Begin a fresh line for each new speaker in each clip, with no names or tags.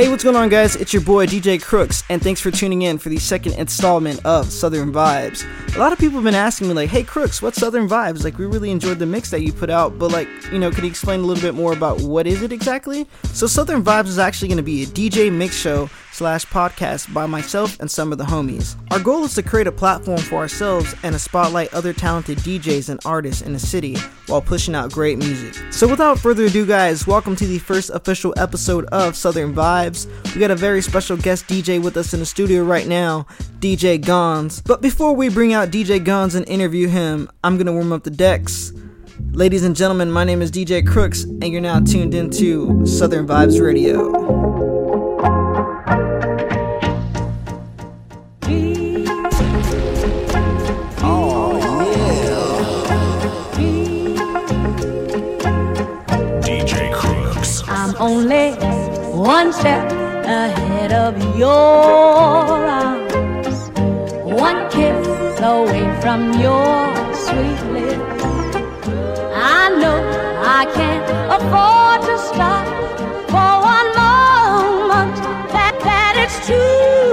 Hey, what's going on, guys? It's your boy DJ Crooks, and thanks for tuning in for the second installment of Southern Vibes. A lot of people have been asking me, like, hey, Crooks, what's Southern Vibes? Like, we really enjoyed the mix that you put out, but, like, you know, could you explain a little bit more about what is it exactly? So, Southern Vibes is actually going to be a DJ mix show slash podcast by myself and some of the homies. Our goal is to create a platform for ourselves and to spotlight other talented DJs and artists in the city while pushing out great music. So without further ado guys, welcome to the first official episode of Southern Vibes. We got a very special guest DJ with us in the studio right now, DJ Gons. But before we bring out DJ Gons and interview him, I'm gonna warm up the decks. Ladies and gentlemen, my name is DJ Crooks, and you're now tuned into Southern Vibes Radio.
Only one step ahead of your arms, one kiss away from your sweet lips. I know I can't afford to stop for one moment. That that it's too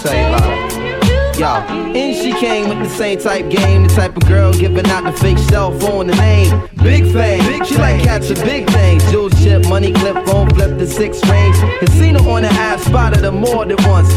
帅一把。
And she came with the same type game, the type of girl giving out the fake cell phone, the name. Big fame, big she like catching big things. Jewel chip, money clip, phone flip the six range. Her on the ass, spotted her more than once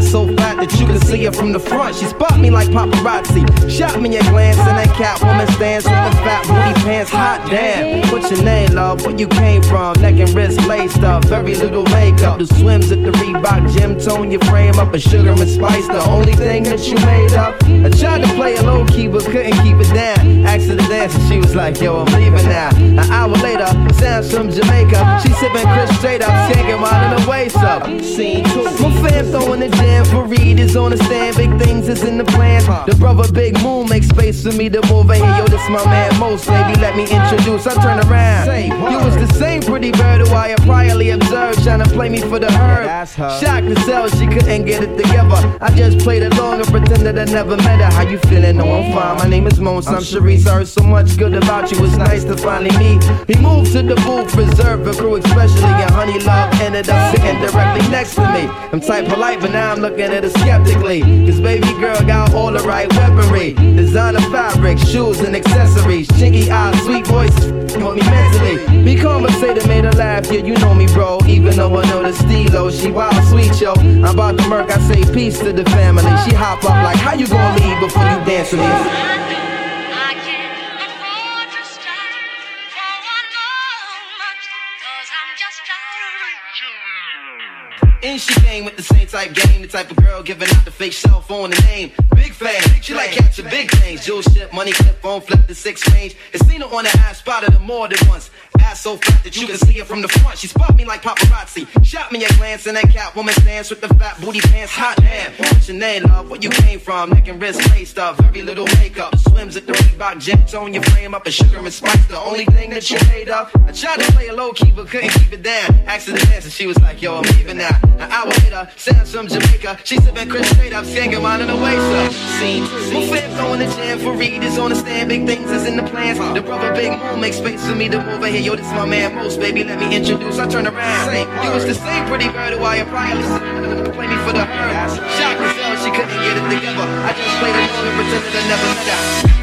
ass so fat that you can see her from the front. She spot me like paparazzi. Shot me a glance, and that Catwoman stands with the fat booty pants. Hot damn. What's your name, love? Where you came from? Neck and wrist laced up. Very little makeup. The swims at the Reebok gym. Tone your frame up. A sugar and spice. The only thing that you made up. I tried to play it low key, but couldn't keep it down. Asked her to dance, and she was like, Yo, I'm leaving now. An hour later, sounds from Jamaica. She sipping Chris straight up, skanking while in the waist up. Scene two. My fam throwing the jam for Reed is on the stand. Big things is in the plan. The brother Big Moon makes space for me to move in here. Yo, this my man Most, baby. Let me introduce. I turn around. You was the same pretty bird who I had priorly observed, trying to play me for the herd. Shocked to sell, she couldn't get it together. I just played along and pretended I never met her. How you feeling? No, I'm fine. My name is Mons. I'm Sharice. Heard so much good about you. It's nice to finally meet. He moved to the booth, reserved for crew, especially. And Honey Love ended up sitting directly next to me. I'm type polite, but now I'm looking at her skeptically. Cause baby girl got all the right weaponry. Designer fabric, shoes and accessories. Chinky eyes, sweet voices, want me mentally. Be conversated, made her laugh, yeah, you know me, bro. Even though I know the stilo, she wild sweet, yo. I'm about to murk, I say peace to the family. She hop up like, how you gonna leave before you dance with me? She came with the same type game, the type of girl giving out the fake cell phone the name. Big fan, she like catching big things. Jewel ship, money clip, phone flip the six range. And seen her on the ass, spotted her more than once. Ass so fat that you can see her from the front. She spot me like paparazzi. Shot me a glance and that Catwoman stance with the fat booty pants. Hot damn, what's your name, love? Where you came from? Neck and wrist laced up, very little makeup. Swims at the Reebok gym, tone your frame up, a sugar and spice. The only thing that you made up. I tried to play a low key, but couldn't keep it down. Dance and she was like, Yo, I'm leaving now. Hour later, sounds from Jamaica. She sipping Chris straight up, skanking wine in the waist up. Scene. My fam going to jam for Reed is on the stand. Big things is in the plans. The brother Big Moon makes space for me to move in here. Yo, this my man Most, baby. Let me introduce. I turn around. Say, you was the same pretty bird who I had prior play me for the herd. Shocked as she couldn't get it together. I just played along and pretended I never met her.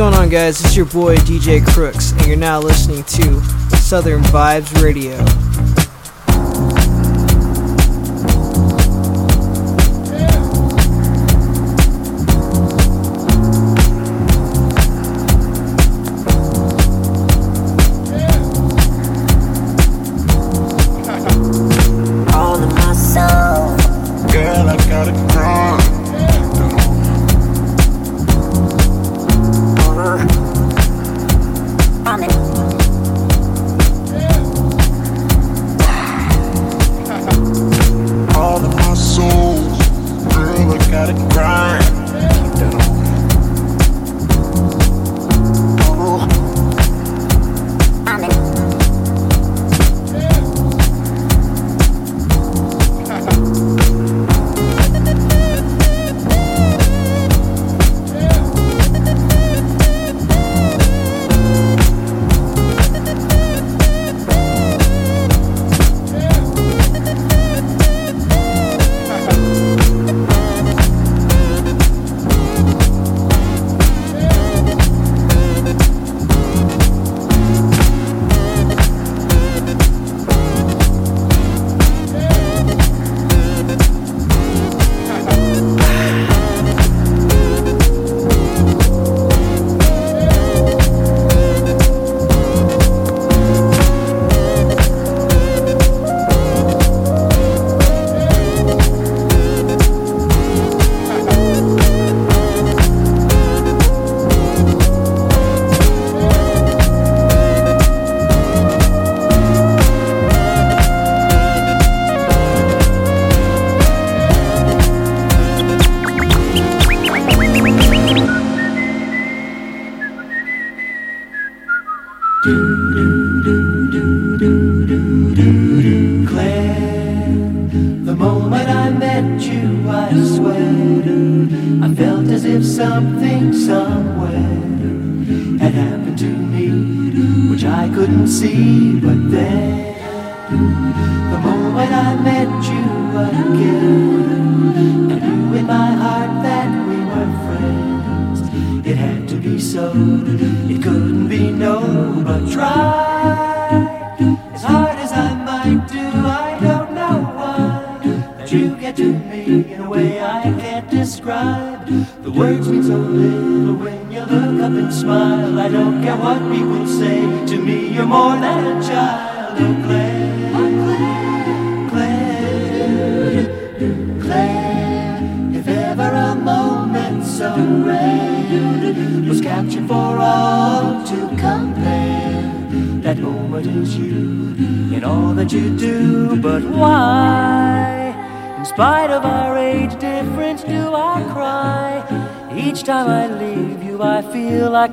going on, guys? It's your boy DJ Crooks, and you're now listening to Southern Vibes Radio.
All in my soul. Girl, I got.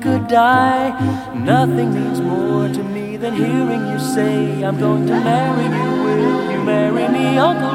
Could die. Nothing means more to me than hearing you say, I'm going to marry you. Will you marry me, Uncle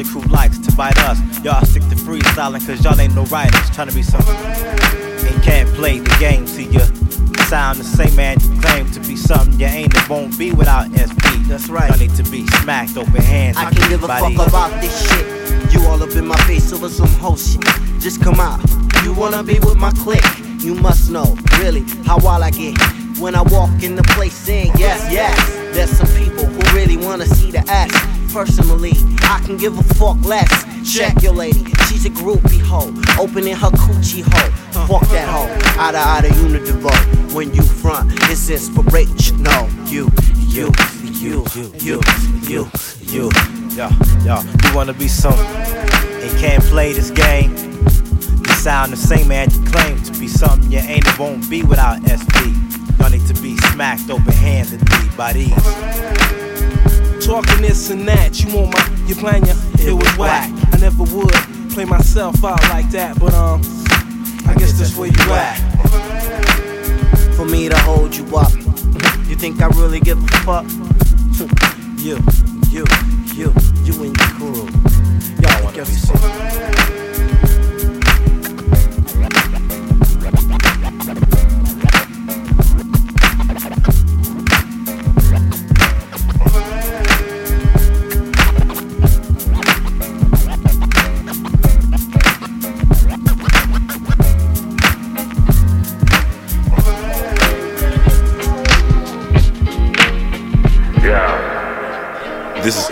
your
crew cause your crew likes to bite us. Y'all stick to freestyling cause y'all ain't no writers. Trying to be something. And can't play the game to you. Sound the same man you claim to be something you ain't. It won't be without SP.
That's right.
Y'all need to be smacked open hands.
I can give a fuck about this shit. You all up in my face over some whole shit. Just come out. You wanna be with my clique? You must know, really, how wild I get. When I walk in the place Personally, I can give a fuck less. Check your lady, she's a groupie hoe. Opening her coochie hole. Fuck that hoe. Outta outta unidivo. When you front, it's inspirational. You, you, you, you, you, you.
You, yo, yo, you wanna be something and can't play this game. You sound the same man you claim to be something you ain't. It won't be without SP. Y'all need to be smacked open handedly by these.
Talking this and that, you want my, you plan ya, it was whack. I never would play myself out like that, but um, I guess that's where you at.
For me to hold you up. You think I really give a fuck? you,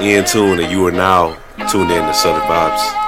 Is Tune, and you are now tuned in to Southern Vibes.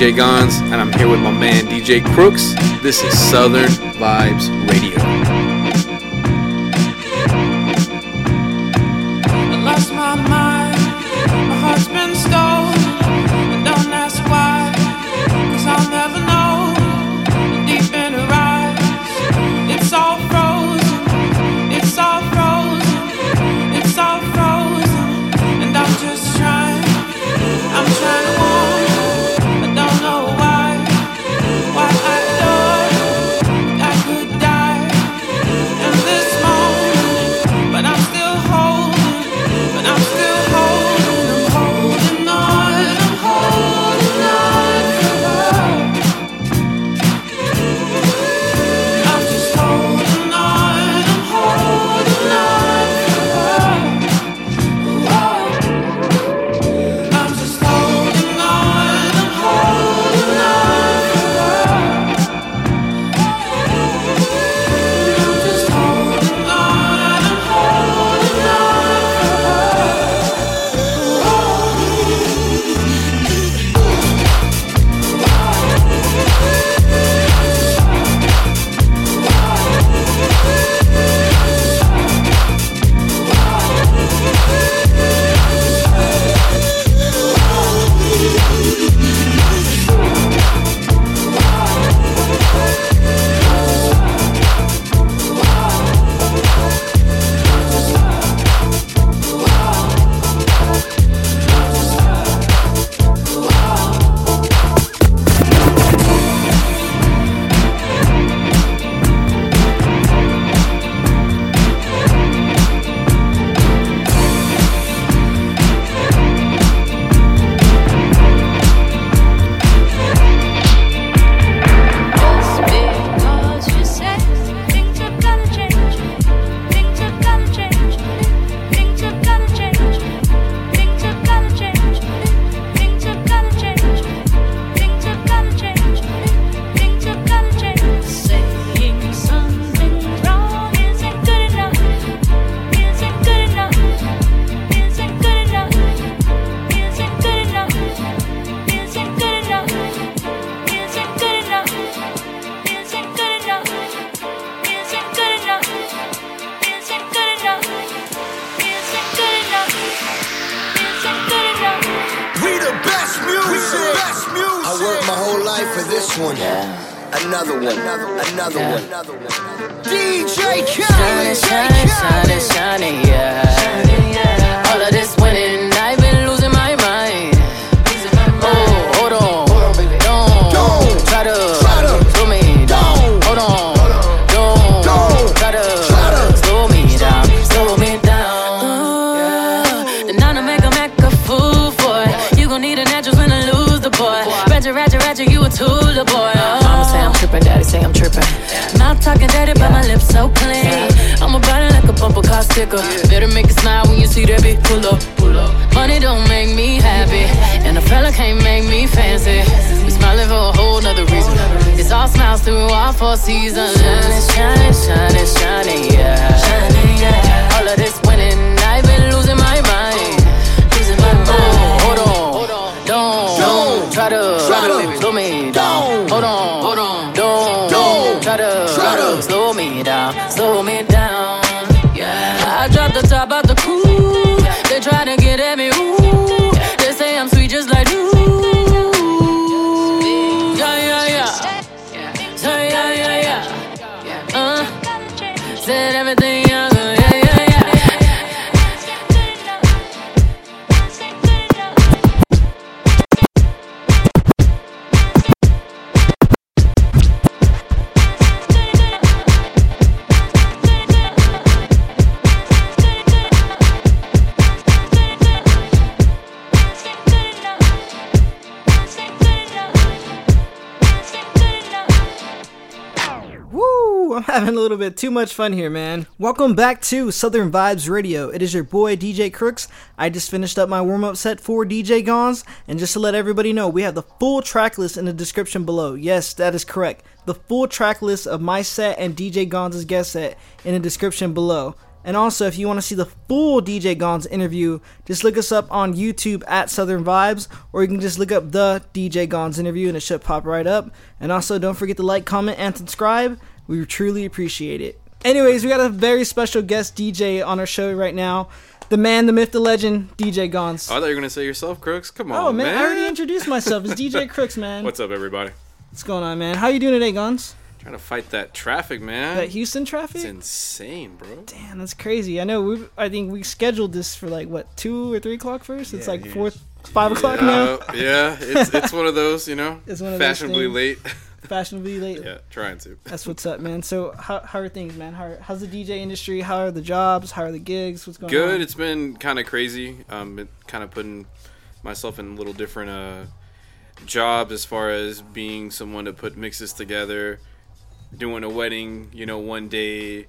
DJ Gons, and I'm here with my man DJ Crooks. This is Southern Vibes Radio.
for
this one. Another one, another one, another one. DJ Khaled,
shining, shining, shining, shining, yeah. talking dirty, but my lips so clean. I'm about it like a bumper car sticker. Better make a smile when you see that bitch pull up. Pull up. Money don't make me happy, and a fella can't make me fancy. We smiling for a whole nother reason. It's all smiles through all four seasons. Shining, shining, shining, shining, yeah. All of this winning, I've been losing my mind. Losing my mind. Oh, hold on, hold on. Don't, don't try to, try to blow me.
Little bit too much fun here, man. Welcome back to Southern Vibes Radio. It is your boy DJ Crooks. I just finished up my warm up set for DJ Gons, and just to let everybody know, we have the full track list in the description below. Yes, that is correct. The full track list of my set and DJ Gons' guest set in the description below. And also, if you want to see the full DJ Gons interview, just look us up on YouTube at Southern Vibes, or you can just look up the DJ Gons interview and it should pop right up. And also, don't forget to like, comment, and subscribe. We truly appreciate it. Anyways, we got a very special guest DJ on our show right now. The man, the myth, the legend, DJ Gons.
Oh, I thought you were gonna say yourself, Crooks. Come on,
Oh man, I already introduced myself. It's DJ Crooks, man.
What's up, everybody?
What's going on, man? How you doing today, Gons?
Trying to fight that traffic, man.
That Houston traffic?
It's insane, bro.
Damn, that's crazy. I know. We, I think we scheduled this for like what two or three o'clock first. It's
Yeah,
like four, five o'clock now.
Uh, yeah, it's it's one of those, you know,
It's one of those
fashionably late.
Fashionably late.
yeah, trying to.
That's what's up, man. So how how are things, man? How how's the DJ industry? How are the jobs? How are the gigs? What's going
Good.
on? Good.
It's been kind of crazy. Um, been kind of putting myself in a little different uh jobs as far as being someone to put mixes together, doing a wedding, you know, one day,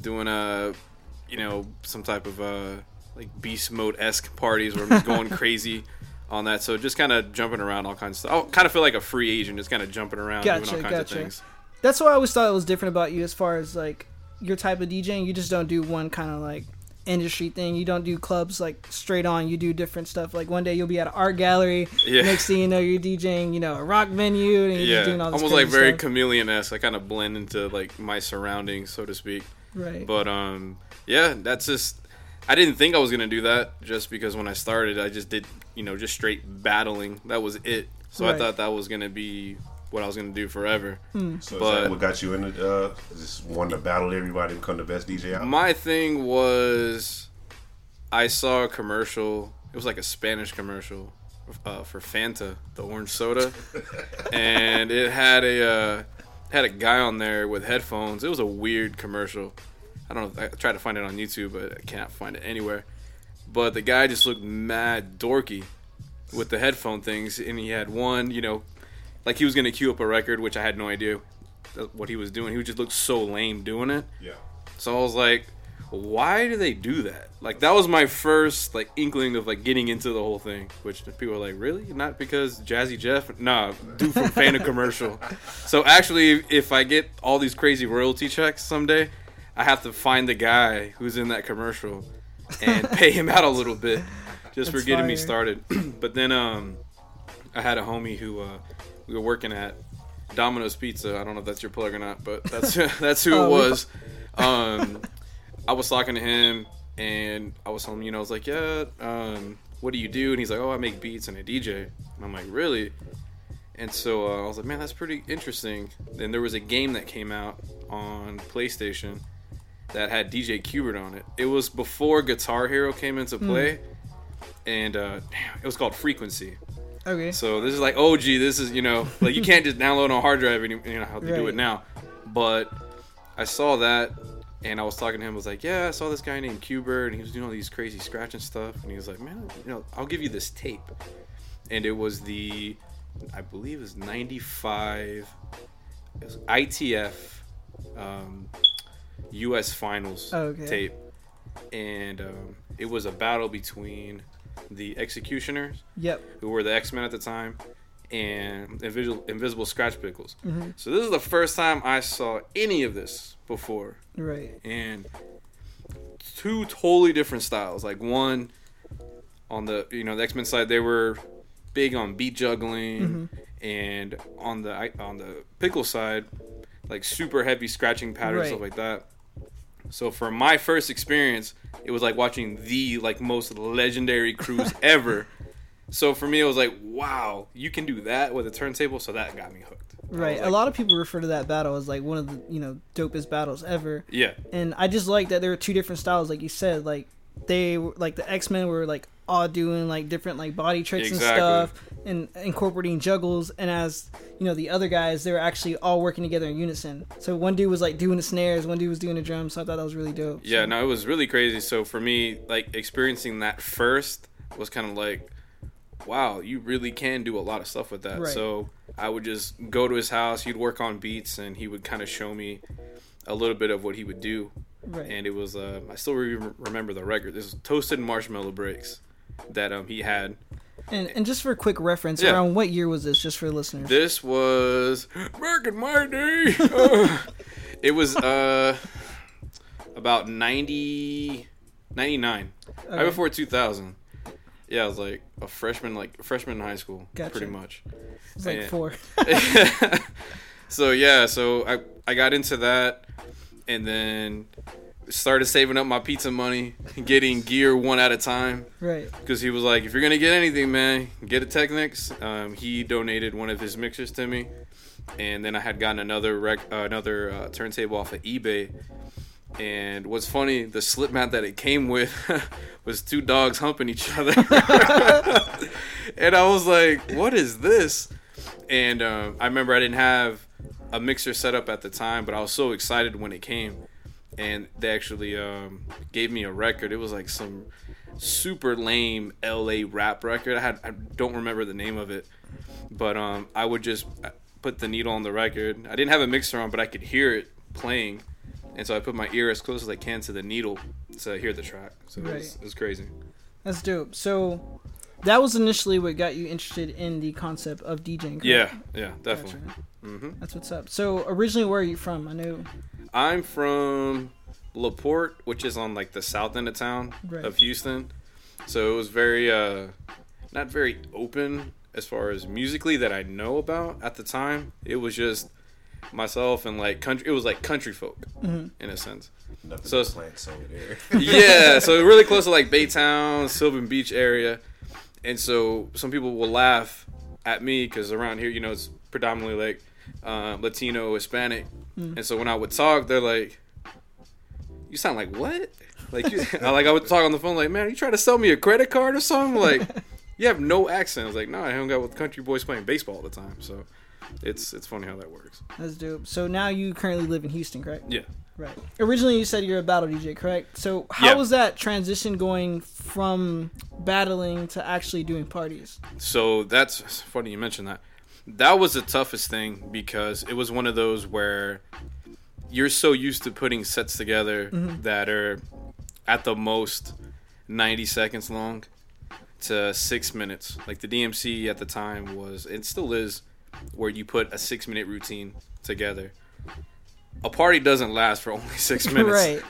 doing a, you know, some type of uh like beast mode esque parties where I'm just going crazy on that. So just kind of jumping around all kinds of stuff. I kind of feel like a free agent, just kind of jumping around doing all kinds of things.
That's what I always thought it was different about you, as far as like your type of DJing. You just don't do one kind of like industry thing. You don't do clubs like straight on. You do different stuff. Like one day you'll be at an art gallery.
Yeah.
Next thing you know, you're DJing, you know, a rock venue, and you're
yeah,
just doing all this
almost like very
stuff.
chameleon esque. I kind of blend into like my surroundings, so to speak.
Right.
But um, yeah, that's just. I didn't think I was gonna do that just because when I started, I just did you know just straight battling. That was it. So I thought that was gonna be what I was gonna do forever.
Hmm.
So is
but
that what got you into uh, just wanting to battle everybody and become the best DJ out?
My thing was, I saw a commercial. It was like a Spanish commercial uh, for Fanta, the orange soda, and it had a uh, had a guy on there with headphones. It was a weird commercial. I don't know. I tried to find it on YouTube, but I can't find it anywhere. But the guy just looked mad dorky with the headphone things, and he had one, you know, like he was gonna cue up a record, which I had no idea what he was doing. He would just looked so lame doing it.
Yeah.
So I was like, why do they do that? Like that was my first like inkling of like getting into the whole thing. Which people are like, really? Not because Jazzy Jeff? Nah, dude from fan Fanta commercial. So actually, if I get all these crazy royalty checks someday, I have to find the guy who's in that commercial and pay him out a little bit just for getting me started. but then um, I had a homie who uh, we were working at Domino's Pizza. I don't know if that's your plug or not, but that's that's who
Oh,
it was. Um, I was talking to him, and I was telling him, you know, I was like, yeah, um, what do you do? And he's like, oh, I make beats and I DJ. And I'm like, really? And so uh, I was like, man, that's pretty interesting. Then there was a game that came out on PlayStation that had DJ Qbert on it. It was before Guitar Hero came into
Hmm.
play, and uh, it was called Frequency.
Okay.
So this is like, oh gee, this is you know, like you can't just download on hard drive any, you know how they do it now. But I saw that, and I was talking to him. I was like, yeah, I saw this guy named Qbert, and he was doing all these crazy scratching stuff. And he was like, man, you know, I'll give you this tape. And it was the, I believe it was '95, it was ITF, um, U.S. Finals
Oh, okay.
tape, and um, it was a battle between the X-ecutioners
Yep.
who were the X Men at the time, and Invisible, Invisibl Skratch Piklz.
Mhm.
So this is the first time I saw any of this before,
Right.
and two totally different styles. Like one on the you know the X Men side, they were big on beat juggling, and on the on the Pickle side, like super heavy scratching patterns
Right.
stuff like that. So for my first experience, it was like watching the like most legendary crews ever. So for me, it was like, wow, you can do that with a turntable. So that got me hooked.
Right.
was
a lot of people refer to that battle as like one of the you know dopest battles ever.
Yeah.
And I just like that there were two different styles, like you said. Like they were like the X Men were like all doing like different like body tricks
Exactly.
and stuff, and incorporating juggles. And as you know, the other guys they were actually all working together in unison. So one dude was like doing the snares, one dude was doing the drums. So I thought that was really dope.
Yeah, no, it was really crazy. So for me, like experiencing that first was kind of like, wow, you really can do a lot of stuff with that.
Right.
So I would just go to his house. He'd work on beats, and he would kind of show me a little bit of what he would do.
Right.
And it was uh, I still re- remember the record. This was toasted marshmallow breaks that um he had.
And and just for a quick reference,
Yeah.
around what year was this? Just for listeners.
This was back in my day. Uh, it was uh about 90, 99, right before 2000. Yeah, I was like a freshman, like freshman in high school,
Gotcha.
pretty much.
It's like
And-
four.
so yeah, so I I got into that, and then started saving up my pizza money, getting gear one at a time.
Right.
Because he was like, if you're gonna get anything, man, get a Technics. Um, he donated one of his mixers to me, and then I had gotten another rec- uh, another uh, turntable off of eBay. And what's funny, the slip mat that it came with was two dogs humping each other. and I was like, what is this? And um, I remember I didn't have a mixer set up at the time, but I was so excited when it came. And they actually um, gave me a record. It was like some super lame LA rap record. I had I don't remember the name of it, but um, I would just put the needle on the record. I didn't have a mixer on, but I could hear it playing, and so I put my ear as close as I can to the needle to hear the track. So it, was, it was crazy.
That's dope. So that was initially what got you interested in the concept of DJing. correct?
Yeah, yeah, definitely. hmm
That's what's up. So originally, where are you from? I know.
I'm from La Porte, which is on like the south end of town
Right.
of Houston. So it was very uh not very open as far as musically that I know about at the time. It was just myself and like country it was like country folk
Mhm.
in a sense.
Nothing
so
but
it's-
plants over there.
yeah, so really close to like Baytown, Sylvan Beach area. And so some people will laugh at me because around here, you know, it's predominantly like uh, Latino, Hispanic.
Mm.
And so when I would talk, they're like, "You sound like what?" Like, you, I- like I would talk on the phone, like, "Man, you trying to sell me a credit card or something?" Like, you have no accent. I was like, "No, I hung out with country boys playing baseball all the time." So, it's it's funny how that works.
That's dope. So now you currently live in Houston, correct?
Yeah.
Right. Originally, you said you're a battle DJ, correct? So how
Yeah.
was that transition going from battling to actually doing parties?
So that's funny you mentioned that. That was the toughest thing because it was one of those where you're so used to putting sets together
Mhm.
that are at the most 90 seconds long to six minutes. Like the DMC at the time was, it still is, where you put a six minute routine together. A party doesn't last for only six minutes.
Right.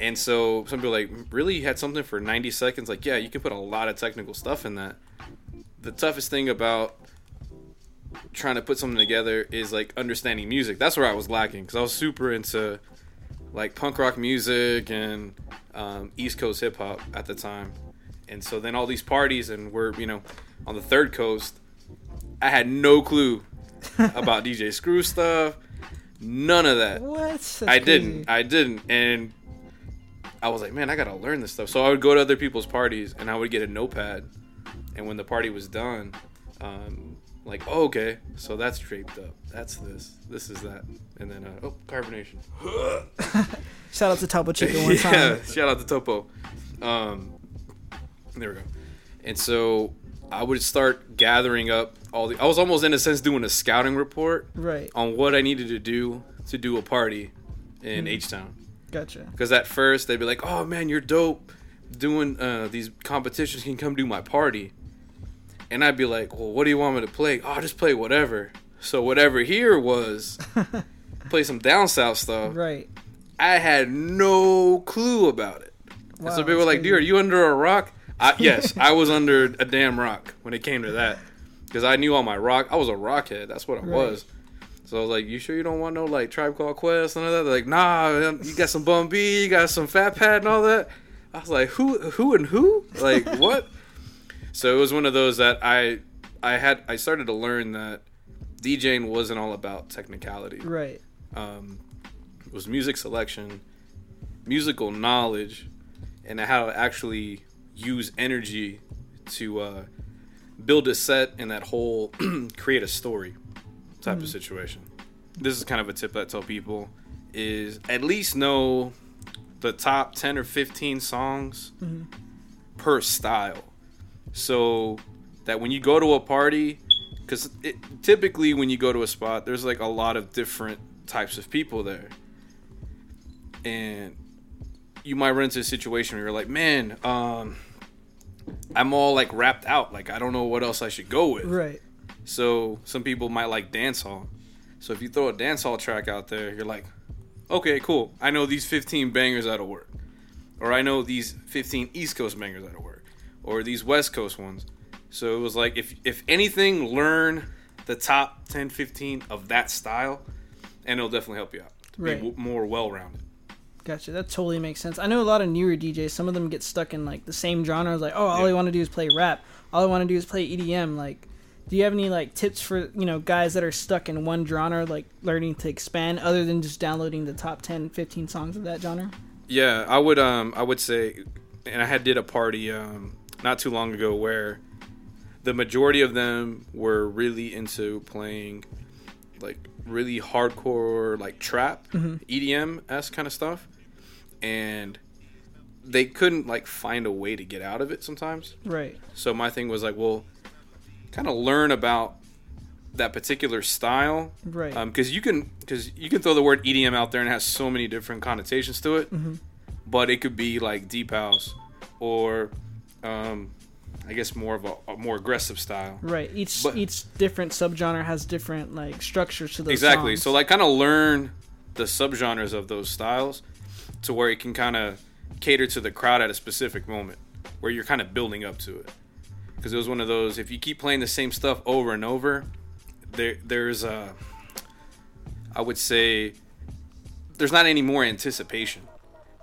And so some people are like, really? You had something for 90 seconds? Like, yeah, you can put a lot of technical stuff in that. The toughest thing about trying to put something together is like understanding music. That's where I was lacking because I was super into like punk rock music and um, East Coast hip hop at the time. And so then all these parties, and we're, you know, on the third coast, I had no clue about DJ Screw stuff. None of that.
What? That's
I
crazy.
didn't. I didn't. And I was like, man, I gotta learn this stuff. So I would go to other people's parties and I would get a notepad. And when the party was done, um, like, oh, okay, so that's draped up. That's this. This is that. And then, uh, oh, carbonation.
Shout out to Topo Chico one
yeah,
time.
shout out to Topo. Um, there we go. And so I would start gathering up all the. I was almost in a sense doing a scouting report
Right.
on what I needed to do to do a party in. H Town.
Gotcha.
Because at first they'd be like, "Oh man, you're dope, doing uh, these competitions. Can come do my party?" And I'd be like, "Well, what do you want me to play? Oh, just play whatever." So whatever here was play some down south stuff.
Right.
I had no clue about it. and so people were like, "Dude, are you under a rock?" I, yes, I was under a damn rock when it came to that. Because I knew all my rock. I was a rockhead. That's what I
Right.
was. So I was like, "You sure you don't want no like Tribe Called Quest and all that?" They're like, "Nah, you got some Bun B, you got some Fat Pat and all that." I was like, "Who, who, and who? Like what?" so it was one of those that I, I had. I started to learn that DJing wasn't all about technicality.
Right.
Um, it was music selection, musical knowledge, and how to actually use energy to uh, build a set and that whole create a story type
Mhm.
of situation. This is kind of a tip that I tell people is at least know the top 10 or 15 songs
Mhm.
per style. So that when you go to a party, because typically when you go to a spot, there's like a lot of different types of people there. and you might run into a situation where you're like, man, um, I'm all like wrapped out. Like I don't know what else I should go with.
Right.
So some people might like dancehall. So if you throw a dancehall track out there, you're like, okay, cool. I know these 15 bangers that'll work, or I know these 15 East Coast bangers that'll work, or these West Coast ones. So it was like, if if anything, learn the top 10, 15 of that style, and it'll definitely help you out to
Right.
be w- more well-rounded.
Gotcha. That totally makes sense. I know a lot of newer DJs. Some of them get stuck in like the same genre. Like, oh, all I want to do is play rap. All I want to do is play EDM. Like, do you have any like tips for you know guys that are stuck in one genre, like learning to expand other than just downloading the top 10, 15 songs of that genre?
Yeah, I would um I would say and I had did a party um not too long ago where the majority of them were really into playing like really hardcore like trap
Mhm.
EDM s kind of stuff and they couldn't like find a way to get out of it sometimes.
Right.
So my thing was like, well, kind of learn about that particular style,
Right.
Because you can, because you can throw the word EDM out there and it has so many different connotations to it.
Mhm.
But it could be like deep house, or um, I guess more of a, a more aggressive style.
Right. Each
But-
each different subgenre has different like structures to those
exactly.
songs.
So like, kind of learn the subgenres of those styles, to where it can kind of cater to the crowd at a specific moment, where you're kind of building up to it. Because it was one of those. If you keep playing the same stuff over and over, there there's a. I would say, there's not any more anticipation.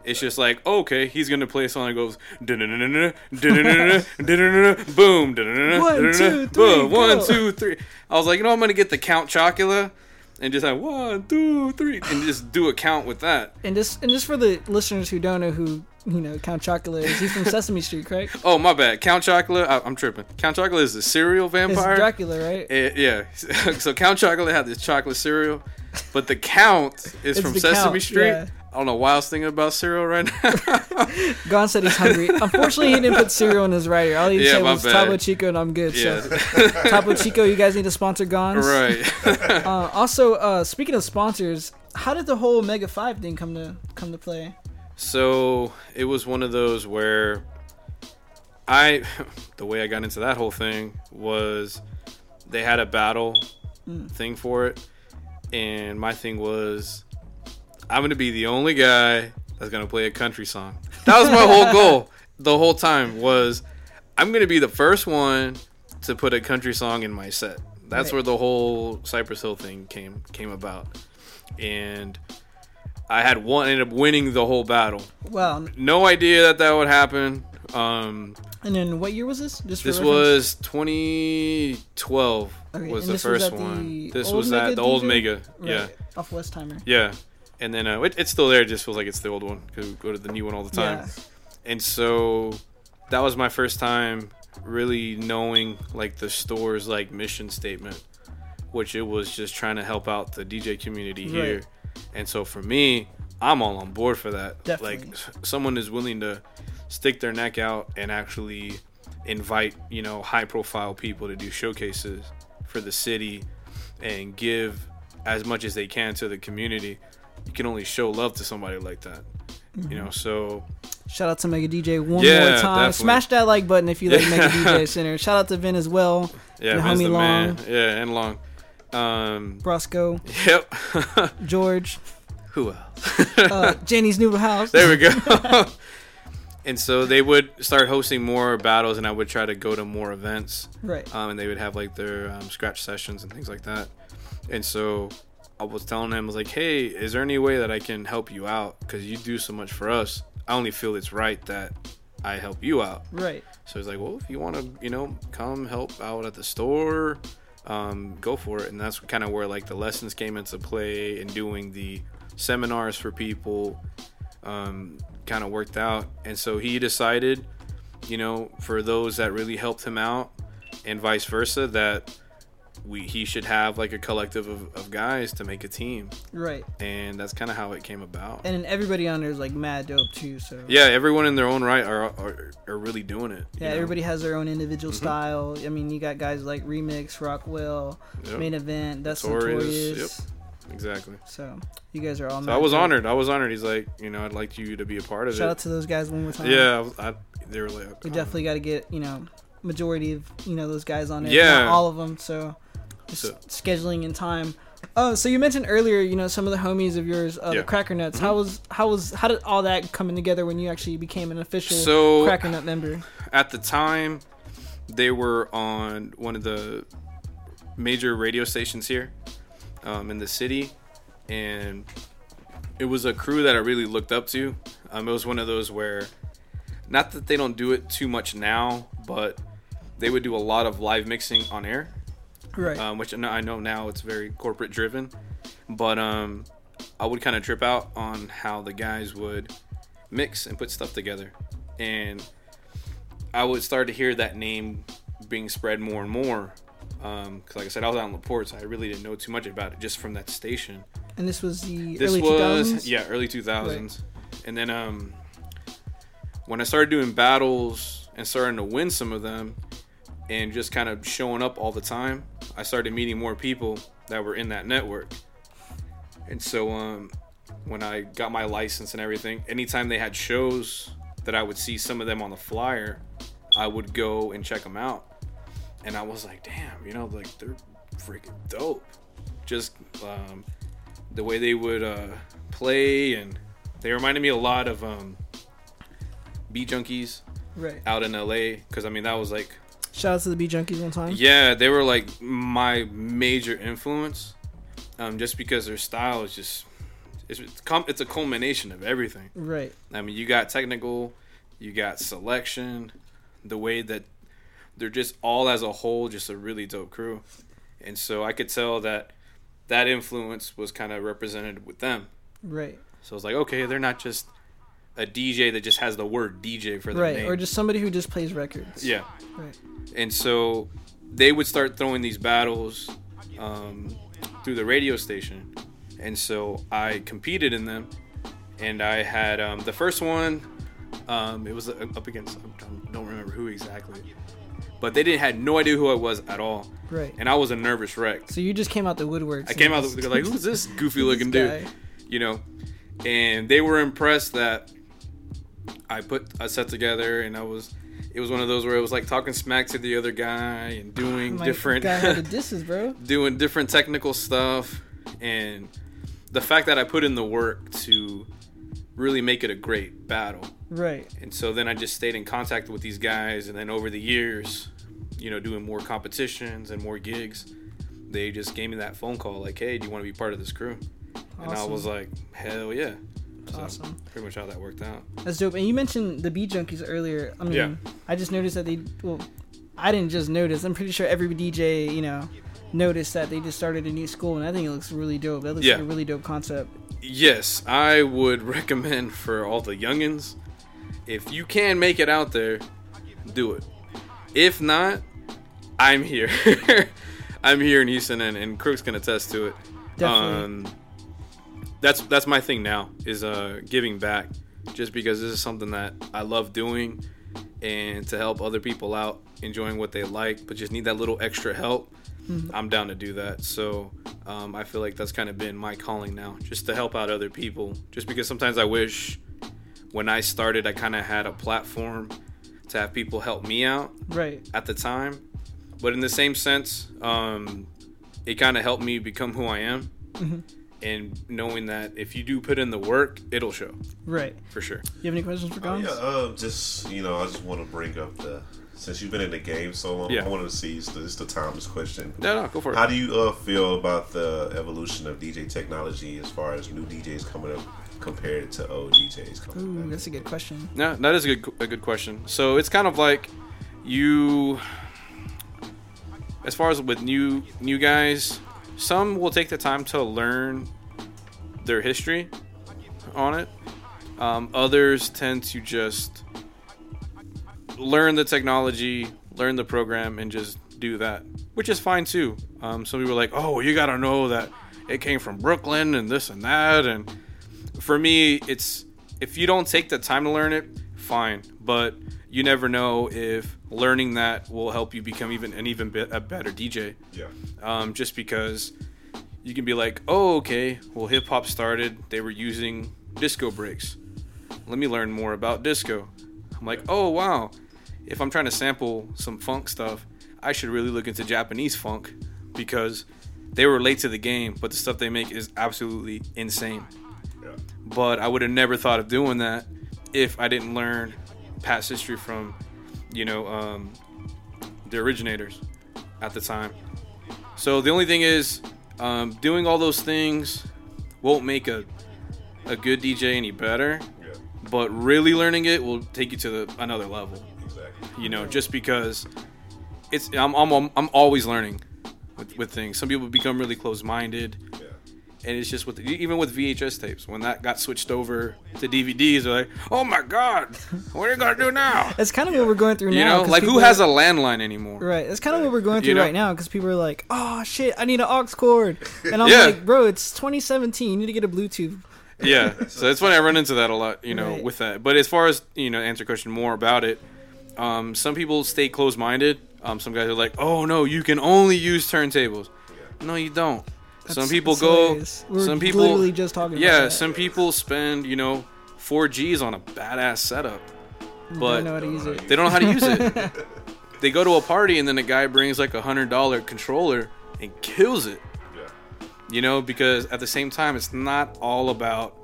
It's just like, okay, he's gonna play a song that goes "Da-na-na-na-na, da-na-na-na, da-na-na-na, boom,
One, two,
boom,
three,
one, two, three. I was like, you know, I'm gonna get the Count Chocula and just have one, two, three, and just do a count with that.
And just and just for the listeners who don't know who you know Count Chocula is, he's from Sesame Street, correct?
Oh, my bad. Count Chocula, I, I'm tripping. Count Chocula is the cereal vampire.
It's Dracula, right?
Eh, yeah. so Count Chocolate had this chocolate cereal, but the Count is from Sesame
Count,
Street.
yeah.
I don't know why I was thinking about cereal right now.
Gon said he's hungry. Unfortunately, he didn't put cereal in his writer. All he
Yeah,
said was
bad.
Topo Chico, and I'm good.
Yeah.
So, Topo Chico, you guys need to sponsor Gon's.
Right.
uh, also, uh, speaking of sponsors, how did the whole Mega Five thing come to come to play?
So it was one of those where I, the way I got into that whole thing was they had a battle
Mm.
thing for it, and my thing was I'm gonna be the only guy that's gonna play a country song. That was my whole goal the whole time was I'm gonna be the first one to put a country song in my set. That's
Right.
where the whole Cypress Hill thing came came about, and I had one ended up winning the whole battle.
Wow.
No idea that that would happen. Um,
And then what year was this? Just
this
reference?
was 2012
Okay,
was the
this was
first
at the
one. This was at the old Mega.
Right,
Yeah.
off Westheimer.
Yeah. And then uh, it, it's still there. It just feels like it's the old one because we go to the new one all the time.
Yeah.
And so that was my first time really knowing like the store's like mission statement, which it was just trying to help out the DJ community here. And so for me, I'm all on board for that.
Definitely.
Like someone is willing to stick their neck out and actually invite, you know, high profile people to do showcases for the city and give as much as they can to the community. You can only show love to somebody like that. You know, so
Shout out to Mega DJ one
Yeah,
more time.
definitely.
Smash that like button if you like Mega DJ Center. Shout out to Vin as well.
yeah,
and homie
the
Long,
man. Yeah, and long. Um,
Brosco,
yep.
George,
Who else?
uh, Jenny's new house.
There we go. and so they would start hosting more battles, and I would try to go to more events.
Right.
Um, and they would have like their um, scratch sessions and things like that. And so I was telling him, I was like, hey, is there any way that I can help you out? Because you do so much for us. I only feel it's right that I help you out.
Right.
So he's like, well, if you want to, you know, come help out at the store, um, go for it. And that's kind of where like the lessons came into play and doing the seminars for people um, kind of worked out. And so he decided, you know, for those that really helped him out and vice versa, that we he should have like a collective of, of guys to make a team.
Right.
And that's kind of how it came about.
And everybody on there is like mad dope too. So
Yeah, everyone in their own right are are, are really doing it. you
Yeah,
know?
everybody has their own individual
Mhm.
style. I mean, you got guys like Remix, Rockwell,
Yep.
Main Event, Dustin
Notorious,
Notorious.
exactly.
So you guys are all.
So I was honored. I was honored. He's like, you know, I'd like you to be a part of
Shout
it.
Shout out to those guys one more time.
Yeah, I, was- I, they were like,
We definitely got to get you know majority of you know those guys on there.
Yeah.
not all of them. So just
So-
scheduling in time. Oh, so you mentioned earlier, you know, some of the homies of yours, uh,
Yeah.
the Kracker Nuttz.
Mhm.
How was how was how did all that coming together when you actually became an official
So-
Cracker Nut member?
at the time they were on one of the major radio stations here um, in the city and it was a crew that i really looked up to um, it was one of those where not that they don't do it too much now but they would do a lot of live mixing on air
Right.
um, which I know- now it's very corporate driven, but um, I would kind of trip out on how the guys would mix and put stuff together, and I would start to hear that name being spread more and more. Um, 'cause like I said, I was out in La Porte, so I really didn't know too much about it just from that station.
And this was the
This
early
was
2000s.
yeah, early two thousands, and then um, when I started doing battles and starting to win some of them, and just kind of showing up all the time, I started meeting more people that were in that network. And so um, when I got my license and everything, anytime they had shows that I would see some of them on the flyer, I would go and check them out. And I was like, damn, you know, like they're freaking dope. Just um, the way they would uh, play, and they reminded me a lot of um, Beat Junkies
Right.
out in LA. Because I mean, that was like
Shout out to the Beat Junkies one time.
yeah, they were like my major influence, um, just because their style is just it's it's, com- it's a culmination of everything.
Right.
I mean, you got technical, you got selection, the way that they're just all as a whole just a really dope crew, and so I could tell that that influence was kind of represented with them.
Right.
So it's like, okay, they're not just a DJ that just has the word DJ for their
Right.
name.
Or just somebody who just plays records.
Yeah.
Right.
And so they would start throwing these battles um, through the radio station. And so I competed in them. And I had um, the first one, um, it was up against, I don't- don't remember who exactly. But they didn't had no idea who I was at all.
Right.
And I was a nervous wreck.
So you just came out the woodwork.
I came out the, like, who's this goofy looking
This
dude? You know, and they were impressed that I put a set together, and I was. It was one of those where it was like talking smack to the other guy and doing
My
different,
guy had the disses, bro.
doing different technical stuff, and the fact that I put in the work to really make it a great battle.
Right.
And so then I just stayed in contact with these guys, and then over the years, you know, doing more competitions and more gigs, they just gave me that phone call like, "Hey, do you want to be part of this crew?" And I was like, "Hell yeah!" So
Awesome.
Pretty much how that worked out.
That's dope. And you mentioned the Beat Junkies earlier. I mean,
Yeah.
I just noticed that they. Well, I didn't just notice. I'm pretty sure every DJ, you know, noticed that they just started a new school, and I think it looks really dope. That looks
Yeah.
like a really dope concept.
Yes, I would recommend for all the youngins, if you can make it out there, do it. If not, I'm here. I'm here in Houston, and, and Crooks can attest to it.
Definitely.
Um, that's that's my thing now is uh, giving back, just because this is something that I love doing, and to help other people out enjoying what they like, but just need that little extra help.
Mhm.
I'm down to do that. So um, I feel like that's kind of been my calling now, just to help out other people. Just because sometimes I wish when I started, I kind of had a platform to have people help me out
Right.
at the time. But in the same sense, um, it kind of helped me become who I am.
Mhm.
And knowing that if you do put in the work, it'll show.
Right.
For sure.
You have any questions for
Oh,
Gons?
yeah, uh, just you know, I just want to bring up the since you've been in the game so long.
Yeah.
I wanted to see it's the, it's the timeless question.
No, no, go for it.
How do you uh, feel about the evolution of DJ technology as far as new DJs coming up compared to old DJs coming?
Ooh, that's a good question.
No, that is a good a good question. So it's kind of like you, as far as with new new guys, some will take the time to learn their history on it. Um, others tend to just learn the technology, learn the program, and just do that, which is fine too. Um, some people are like, "Oh, you gotta know that it came from Brooklyn and this and that," and for me, it's if you don't take the time to learn it, fine. But you never know if learning that will help you become even an even bit a better DJ.
Yeah.
Um, just because you can be like, oh, okay, well, hip hop started, they were using disco breaks. Let me learn more about disco. I'm like, oh, wow. If I'm trying to sample some funk stuff, I should really look into Japanese funk because they were late to the game, but the stuff they make is absolutely insane. But I would have never thought of doing that if I didn't learn past history from, you know, um, the originators at the time. So the only thing is, um, doing all those things won't make a a good DJ any better. But really learning it will take you to the, another level.
Exactly.
You know, just because it's I'm I'm, I'm always learning with, with things. Some people become really close minded. And it's just with even with VHS tapes when that got switched over to DVDs, they're like, "Oh my God, what are you gonna do now?"
That's kind of what we're going through
You
now.
know,
'cause
like who has
are-
a landline anymore?
Right, that's kind of what we're going
You
through
know?
right now because people are like, "Oh shit, I need an aux cord," and I'm
Yeah.
like, "Bro, it's 2017. You need to get a Bluetooth."
yeah so it's funny i run into that a lot you know
Right.
with that but as far as you know answer question more about it um, some people stay closed-minded um, some guys are like oh no you can only use turntables no you don't some people
that's
go.
We were
some people
literally just talking about
yeah
that.
some people spend you know four g's on a badass setup
Don't
but
know how to use it.
they don't know how to use it they go to a party and then a guy brings like a hundred dollar controller and kills it Yeah. you know because at the same time it's not all about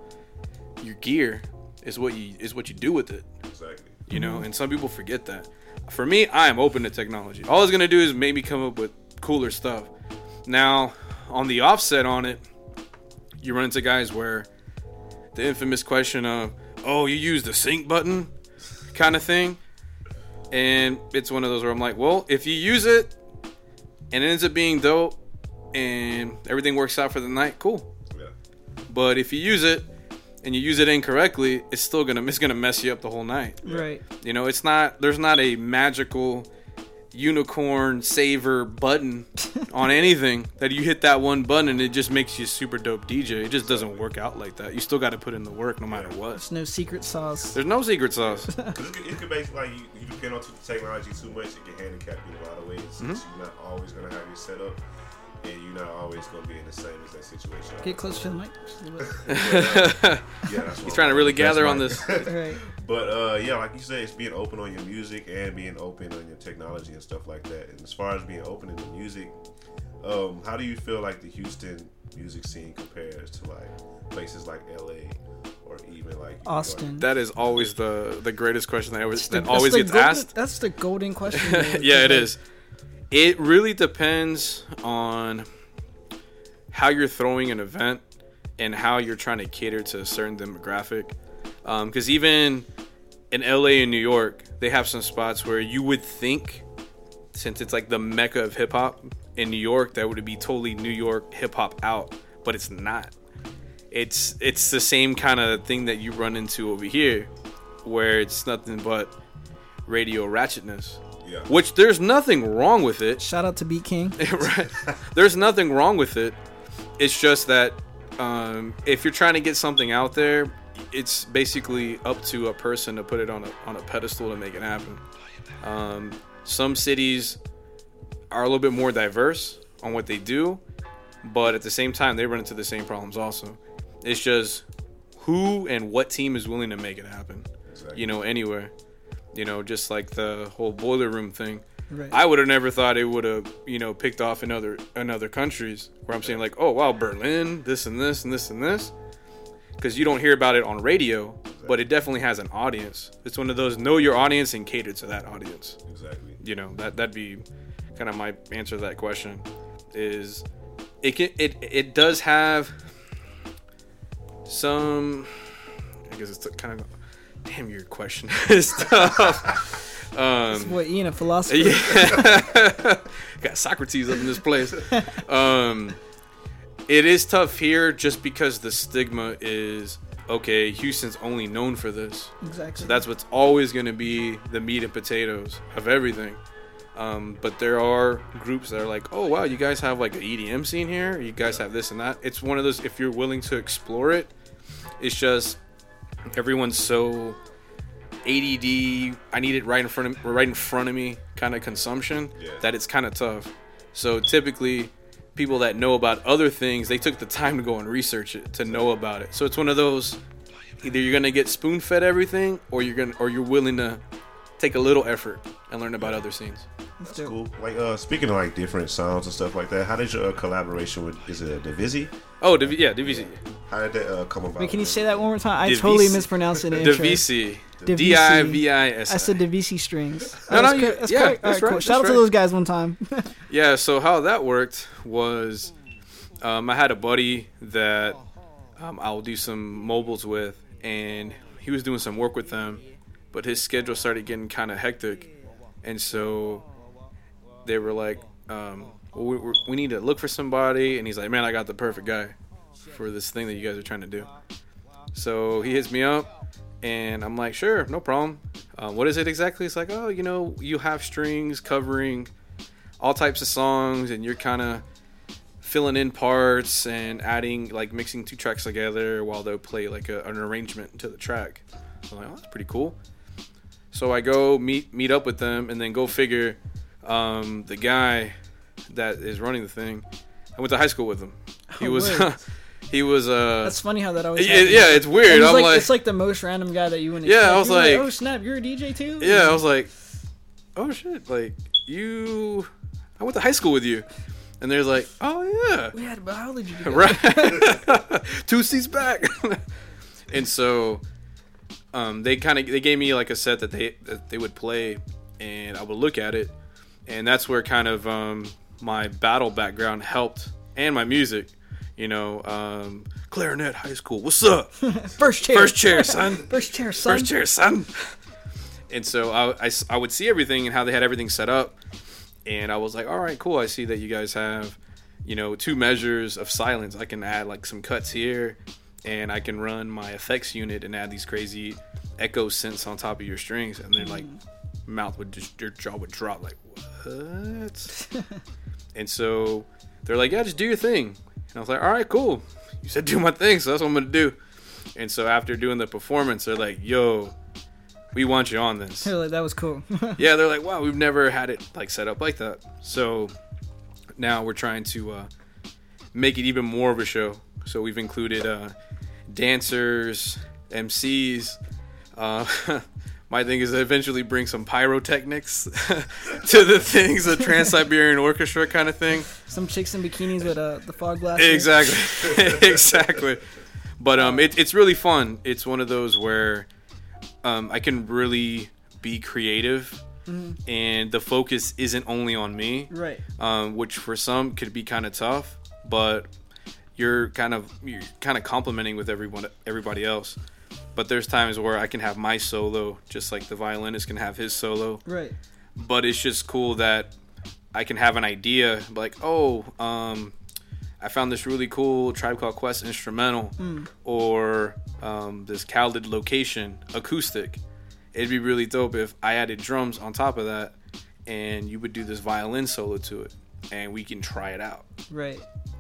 your gear is what you is what you do with it
Exactly.
you know and some people forget that for me i am open to technology all it's going to do is maybe come up with cooler stuff now on the offset on it you run into guys where the infamous question of oh you use the sync button? kind of thing. And it's one of those where i'm like well if you use it and it ends up being dope and everything works out for the night cool. But if you use it and you use it incorrectly it's still gonna it's gonna mess you up the whole night.
Right.
you know it's not there's not a magical unicorn saver button on anything that you hit that one button and it just makes you a super dope dj it just doesn't work out like that you still got to put in the work no matter what
There's no secret sauce.
there's no secret sauce
Because it, could- it could basically like you, you depend on t- technology too much, it can handicap you in a lot of ways. Since
Mhm.
you're not always gonna have your setup, and you're not always gonna be in the same as that situation.
Get close to the mic. just a little bit.
yeah, that's
He's trying to really gather on this.
Right.
But uh, yeah, like you said, it's being open on your music and being open on your technology and stuff like that. And as far as being open in the music, um, how do you feel like the Houston music scene compares to like places like LA or even like New York?
Austin.
that is always the the greatest question that always
The-
that always gets
golden-
asked
That's the golden question.
yeah, it
Like,
is. It really depends on how you're throwing an event and how you're trying to cater to a certain demographic. Because even in LA and New York, they have some spots where you would think, since it's like the mecca of hip hop in New York, that would be totally New York hip hop out, but it's not. It's it's the same kind of thing that you run into over here, where it's nothing but radio ratchetness.
Yeah.
Which there's nothing wrong with it.
Shout out to Beat King.
right. There's nothing wrong with it. It's just that um, if you're trying to get something out there, it's basically up to a person to put it on a on a pedestal to make it happen. Um, some cities are a little bit more diverse on what they do, but at the same time, they run into the same problems also. It's just who and what team is willing to make it happen. You know, anywhere. You know, just like the whole boiler room thing.
Right.
I would have never thought it would have, you know, picked off in other in other countries where I'm saying like, oh wow, Berlin, this and this and this and this, because you don't hear about it on radio, but it definitely has an audience. It's one of those know your audience and cater to that audience.
Exactly.
You know that that'd be kind of my answer to that question. Is it can it it does have some I guess it's kind of damn your question is tough. Um,
This boy Ian, a philosopher.
Yeah. Got Socrates up in this place. Um, it is tough here just because the stigma is okay. Houston's only known for this,
Exactly.
so that's what's always going to be the meat and potatoes of everything. Um, but there are groups that are like, oh wow, you guys have like an EDM scene here. You guys have this and that. It's one of those. If you're willing to explore it, it's just everyone's so ADD. I need it right in front of right in front of me kind of consumption
Yeah.
that it's kind of tough. So typically, people that know about other things, they took the time to go and research it to know about it. So it's one of those either you're gonna get spoon fed everything or you're gonna or you're willing to take a little effort and learn about other scenes.
That's cool. Like uh, speaking of like different sounds and stuff like that, how did your uh, collaboration with is it a Divisi?
Oh, Div- yeah, Divisi.
How did that uh, come about?
Wait, can you say that one more time? I
Divisi.
totally mispronounced it. in the intro.
Divisi.
Divisi.
D-I-V-I-S-I.
I said Divisi strings.
No, no,
That's
you-
correct. That's
yeah, that's
All right, cool.
right,
Shout out to those guys one time.
Yeah, so how that worked was um, I had a buddy that um, I'll do some mobiles with, and he was doing some work with them, but his schedule started getting kind of hectic, and so they were like, um, well, we, we- need to look for somebody, and he's like, man, I got the perfect guy for this thing that you guys are trying to do. So he hits me up, and I'm like, sure, no problem. Uh, what is it exactly? It's like, oh, you know, you have strings covering all types of songs, and you're kind of filling in parts and adding, like, mixing two tracks together while they'll play like a, an arrangement to the track. I'm like, oh, that's pretty cool. So I go meet meet up with them, and then go figure, um, the guy that is running the thing, I went to high school with him. He
Oh,
was. He was uh
That's funny how that always.
Yeah,
happens.
yeah, it's weird.
It's
I'm
like,
like-
it's like the most random guy that you wouldn't.
Yeah,
expect.
I was
You're
like-
oh snap, you're a DJ too.
Yeah, I was like, oh shit, like you, I went to high school with you, and they're like, oh yeah,
we had biology together.
right, two seats back, and so, um, they kind of they gave me like a set that they that they would play, and I would look at it, and that's where kind of um my battle background helped and my music, you know, um, clarinet high school, what's up?
First chair.
First chair, son.
First chair, son.
First chair, son. And so I, I would see everything and how they had everything set up. And I was like, all right, cool. I see that you guys have, you know, two measures of silence. I can add like some cuts here and I can run my effects unit and add these crazy echo synths on top of your strings. And then like mouth would just, your jaw would drop like, what? and so they're like, yeah, just do your thing. And I was like, all right, cool. You said do my thing, so that's what I'm gonna do. And so after doing the performance, they're like, yo, we want you on this.
Like, that was cool.
yeah, they're like, wow, we've never had it like set up like that. So now we're trying to uh, make it even more of a show. So we've included uh, dancers, MCs. Uh, my thing is to eventually bring some pyrotechnics to the things, a Trans Siberian Orchestra kind of thing.
Some chicks in bikinis with uh, the fog glasses.
Exactly, exactly. But um, it, it's really fun. It's one of those where um, I can really be creative,
Mhm.
and the focus isn't only on me.
Right.
Um, which for some could be kind of tough, but you're kind of you're kind of complimenting with everyone everybody else. But there's times where I can have my solo, just like the violinist can have his solo
Right.
but it's just cool that I can have an idea like, oh, um, I found this really cool Tribe Called Quest instrumental
Mm.
or um, this Khaled location acoustic. It'd be really dope if I added drums on top of that and you would do this violin solo to it and we can try it out.
Right.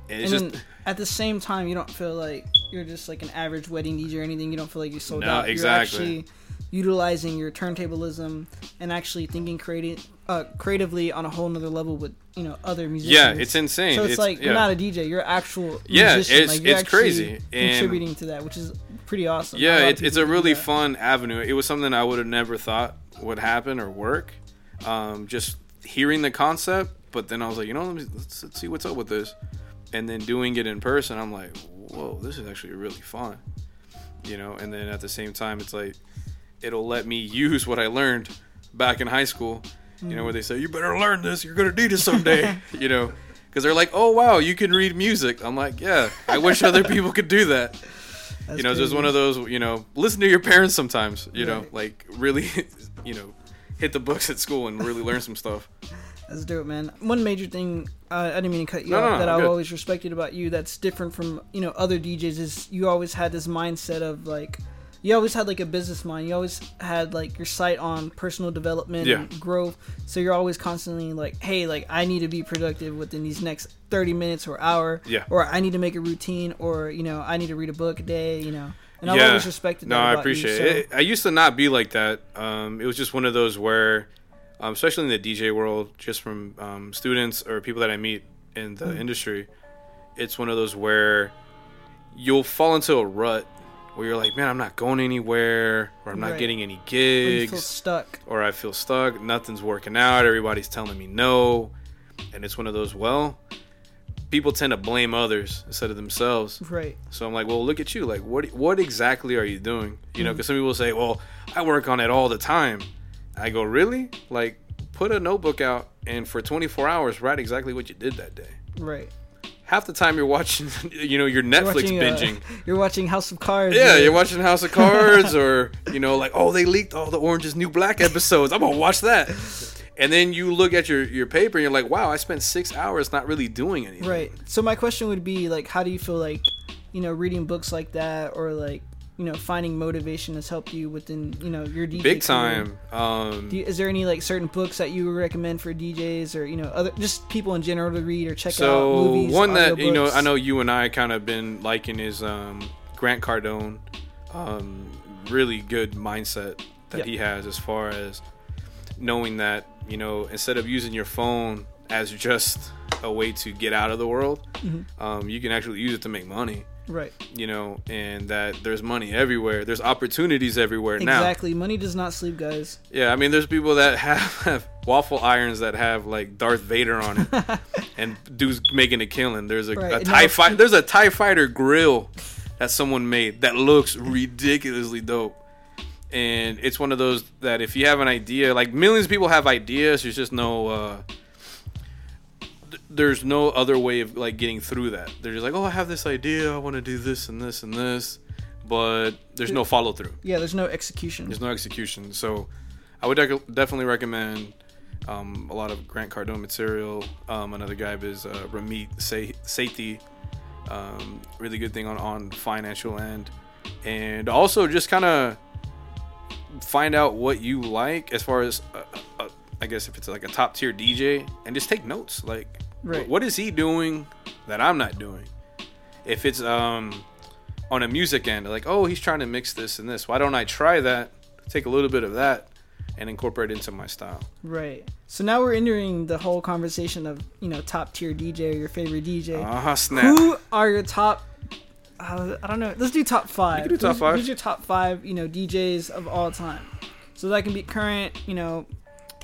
And
And,
just
at the same time, you don't feel like you're just like an average wedding DJ or anything. You don't feel like you sold
No,
out.
exactly.
You're actually utilizing your turntablism and actually thinking creative, uh, creatively on a whole nother level with you know other musicians.
Yeah, it's insane.
So it's,
It's-
like you're not a DJ. You're actual
Yeah,
musician.
it's-
like,
it's crazy. And-
Contributing to that, which is pretty awesome.
Yeah, it, it's a really fun avenue. It was something I would have never thought would happen or work. Um, just hearing the concept, but then I was like, you know, let let's see what's up with this. And then doing it in person, I'm like, whoa, this is actually really fun. You know, and then at the same time, it's like, it'll let me use what I learned back in high school. You know, mm. where they say, you better learn this, you're to need it someday. you know, because they're like, oh, wow, you can read music. I'm like, yeah, I wish other people could do that
That's
you know, it's just one of those, you know, listen to your parents sometimes, you know, like really, you know, hit the books at school and really learn some stuff.
That's it, man. One major thing uh, I didn't mean to cut you
No,
off
no,
that I've always respected about you that's different from you know other DJs is you always had this mindset of like you always had like a business mind. You always had like your sight on personal development
Yeah.
and growth. So you're always constantly like, hey, like I need to be productive within these next 30 minutes or hour.
Yeah.
Or I need to make a routine or you know I need to read a book a day. You know. And I've always respected
no,
that.
I appreciate
you, so-
it. I used to not be like that. Um, it was just one of those where, um, especially in the DJ world, just from um, students or people that I meet in the
Mm.
industry, it's one of those where you'll fall into a rut where you're like, man, I'm not going anywhere, or I'm not
Right.
getting any gigs,
stuck.
or I feel stuck. Nothing's working out. Everybody's telling me no, and it's one of those. Well, people tend to blame others instead of themselves.
Right.
So I'm like, well, look at you. Like, what what exactly are you doing? You know, because some people say, well, I work on it all the time. I go, really? Like, put a notebook out and for 24 hours write exactly what you did that day.
Right.
Half the time you're watching, you know, you're
You're
Netflix
watching, uh,
binging.
you're watching House of Cards.
Yeah, you're watching House of Cards, or you know, like, oh, they leaked all the Orange is New Black episodes. I'm gonna watch that. And then you look at your your paper and you're like, wow, I spent six hours not really doing anything.
Right. So my question would be like, how do you feel like, you know, reading books like that, or like, you know, finding motivation has helped you within, you know, your DJ
Big time. Um,
you, is there any like certain books that you would recommend for DJs or you know other just people in general to read or check out?
so
Movies,
one that you know. I know you and I kind of been liking is um, Grant Cardone. Um, really good mindset that
Yep.
he has as far as knowing that you know instead of using your phone as just a way to get out of the world,
Mhm.
um, you can actually use it to make money.
Right.
You know, and that there's money everywhere. There's opportunities everywhere now.
Exactly. Money does not sleep, guys.
Yeah, I mean, there's people that have, have waffle irons that have like Darth Vader on it, and dudes making a killing. There's a,
Right,
a Tie Fighter. There's a Tie Fighter grill that someone made that looks ridiculously dope. And it's one of those that if you have an idea, like millions of people have ideas, there's just no, uh, there's no other way of like getting through that. They're just like, oh, I have this idea, I want to do this and this and this, but there's no follow through.
Yeah, there's no execution.
There's no execution. So I would definitely recommend um, a lot of Grant Cardone material. Um, another guy is uh, Ramit Sethi. Um, really good thing on, on financial end. And also just kind of find out what you like as far as, uh, uh, I guess, if it's like a top tier DJ and just take notes. Like,
Right.
what is he doing that I'm not doing? If it's um, on a music end, like, oh, he's trying to mix this and this. Why don't I try that? Take a little bit of that and incorporate it into my style.
Right. So now we're entering the whole conversation of you know top tier DJ or your favorite DJ.
Ah, snap.
Who are your top? Uh, I don't know. Let's do top five.
You can do top
Who's-
five.
Who's your top five? You know DJs of all time. So that can be current. You know,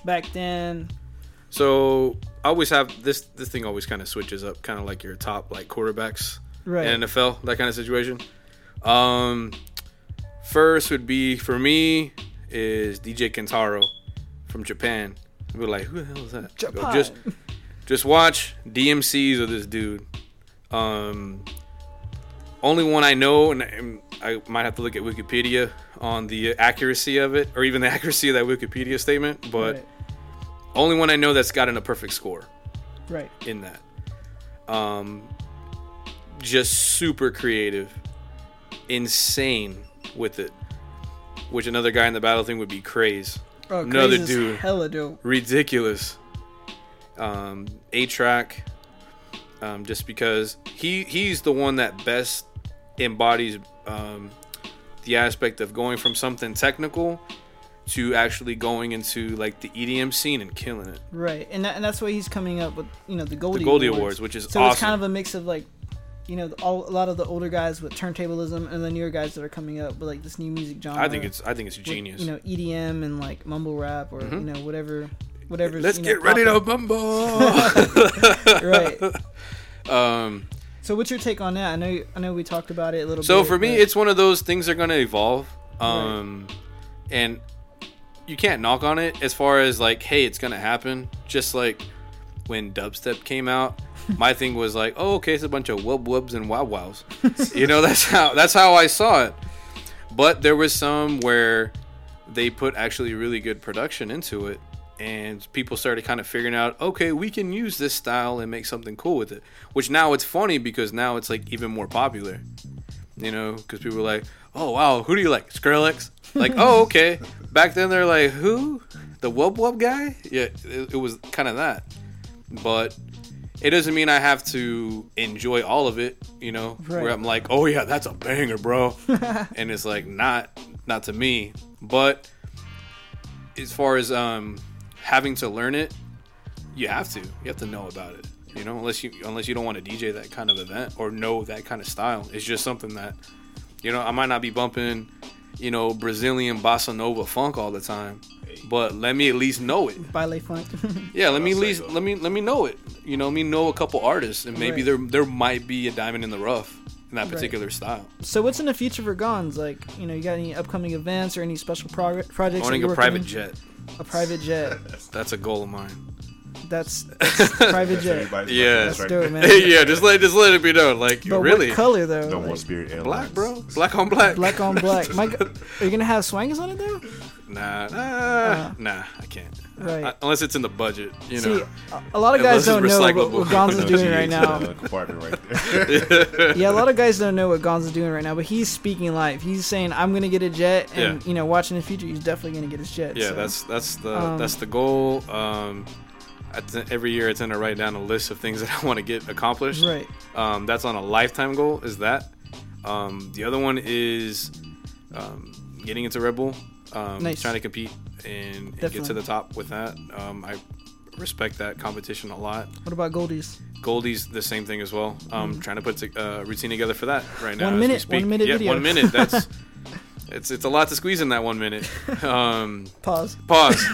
back then.
So I always have this. This thing always kind of switches up, kind of like your top like quarterbacks
Right.
in NFL, that kind of situation. Um, first would be for me is DJ Kentaro from Japan. We're like, who the hell is that?
Japan.
just, just watch DMCs of this dude. Um, only one I know, and- and I might have to look at Wikipedia on the accuracy of it, or even the accuracy of that Wikipedia statement. But
Right.
Only one I know that's gotten a perfect score
Right.
in that. Um, just super creative, insane with it. Which another guy in the battle thing would be Craze.
Oh,
another
Craze
dude,
hella dope.
ridiculous. Um, A-Trak, um, just because he he's the one that best embodies um, the aspect of going from something technical to actually going into like the EDM scene and killing it.
Right, and that, and that's why he's coming up with you know the Goldie, the
Goldie Awards, which is
so it's kind of a mix of like, you know, all, a lot of the older guys with turntablism and the newer guys that are coming up with like this new music genre.
I think it's I think it's
with,
genius.
you know, EDM and like mumble rap or
Mhm.
you know whatever, whatever.
Let's
you know,
get ready to bumble.
right.
Um,
So what's your take on that? I know I know we talked about it a little. Bit.
So
bit.
for me,
but-
it's one of those things that are going to evolve, um, and you can't knock on it as far as like, hey, it's to happen. Just like when dubstep came out, my thing was like, oh, okay, it's a bunch of wub wubs and wow wows. you know, that's how that's how I saw it. But there was some where they put actually really good production into it and people started kind of figuring out okay we can use this style and make something cool with it which now it's funny because now it's like even more popular you know because people are like oh wow who do you like skrillex like oh okay. Back then they're like who? The wub wub guy? Yeah it, it was kind of that. But it doesn't mean i have to enjoy all of it you know? Where i'm like oh yeah that's a banger bro. And it's like not not to me. But as far as um having to learn it you have to. You have to know about it You know, unless you unless you don't want to DJ that kind of event or know that kind of style. It's just something that, you know, I might not be bumping, you know, Brazilian bossa nova funk all the time, but let me at least know it.
Baile funk.
Yeah, let me at least let me let me know it. You know, let me know a couple artists, and maybe
Right.
there there might be a diamond in the rough in that
Right.
particular style.
so what's in the future for Gons? Like, you know, you got any upcoming events or any special prog- projects? that
Owning a private
on?
jet.
A private jet.
That's a goal of mine.
That's, that's private jet.
Yeah,
That's dope, man.
yeah, just let just let it be known. Like
But
really,
what color though?
No
Like,
more Spirit Airlines.
black, bro. Black on black.
Black on black. My, are you gonna have swangers on it though?
Nah, nah,
Uh,
nah. I can't.
Right.
I- unless it's in the budget, you
See,
know.
a- a lot of guys don't know what,
recyclable.
what Gonz is doing right now.
Right
yeah, a lot of guys don't know what Gonz is doing right now, but he's speaking live. He's saying, "I'm gonna get a jet," and
Yeah.
you know, watching the future, he's definitely gonna get his jet.
Yeah,
so.
that's that's the
um,
that's the goal. Um, I t- every year I tend to write down a list of things that I want to get accomplished.
Right.
Um, that's on a lifetime goal. Is that? Um, the other one is um, getting into Red Bull. Um,
Nice.
Trying to compete and, and get to the top with that. Um, I respect that competition a lot.
What about Goldies?
Goldie's the same thing as well. Um, trying to put a uh, routine together for that right now.
One minute- one minute
yeah,
video.
one minute. That's it's it's a lot to squeeze in that one minute. Um,
Pause.
Pause.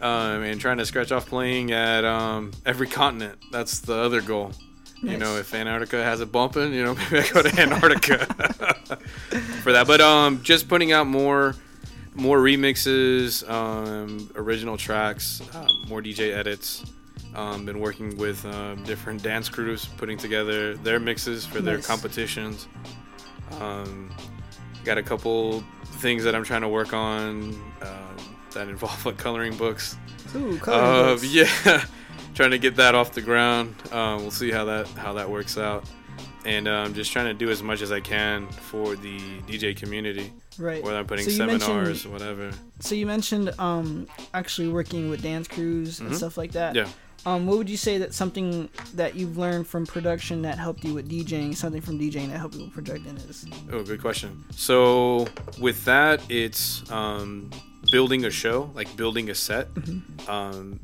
Um, and trying to scratch off playing at um, every continent. That's the other goal. You know, if Antarctica has it bumping, you know, maybe I go to Antarctica for that. But um, just putting out more, more remixes, um, original tracks, um, more DJ edits. Um, been working with um, different dance crews, putting together their mixes for their
Nice.
competitions. Um, got a couple things that I'm trying to work on um, that involve like coloring books.
Ooh, coloring
Uh,
books.
Yeah, trying to get that off the ground. Um, we'll see how that how that works out, and um, just trying to do as much as I can for the DJ community.
Right.
Whether I'm putting
So
seminars, whatever.
So you mentioned um actually working with dance crews and
Mhm.
stuff like that.
Yeah.
Um, what would you say that something that you've learned from production that helped you with DJing, something from DJing that helped you with projecting is?
Oh, good question. So with that, it's um, building a show, like building a set.
Mm-hmm.
Um,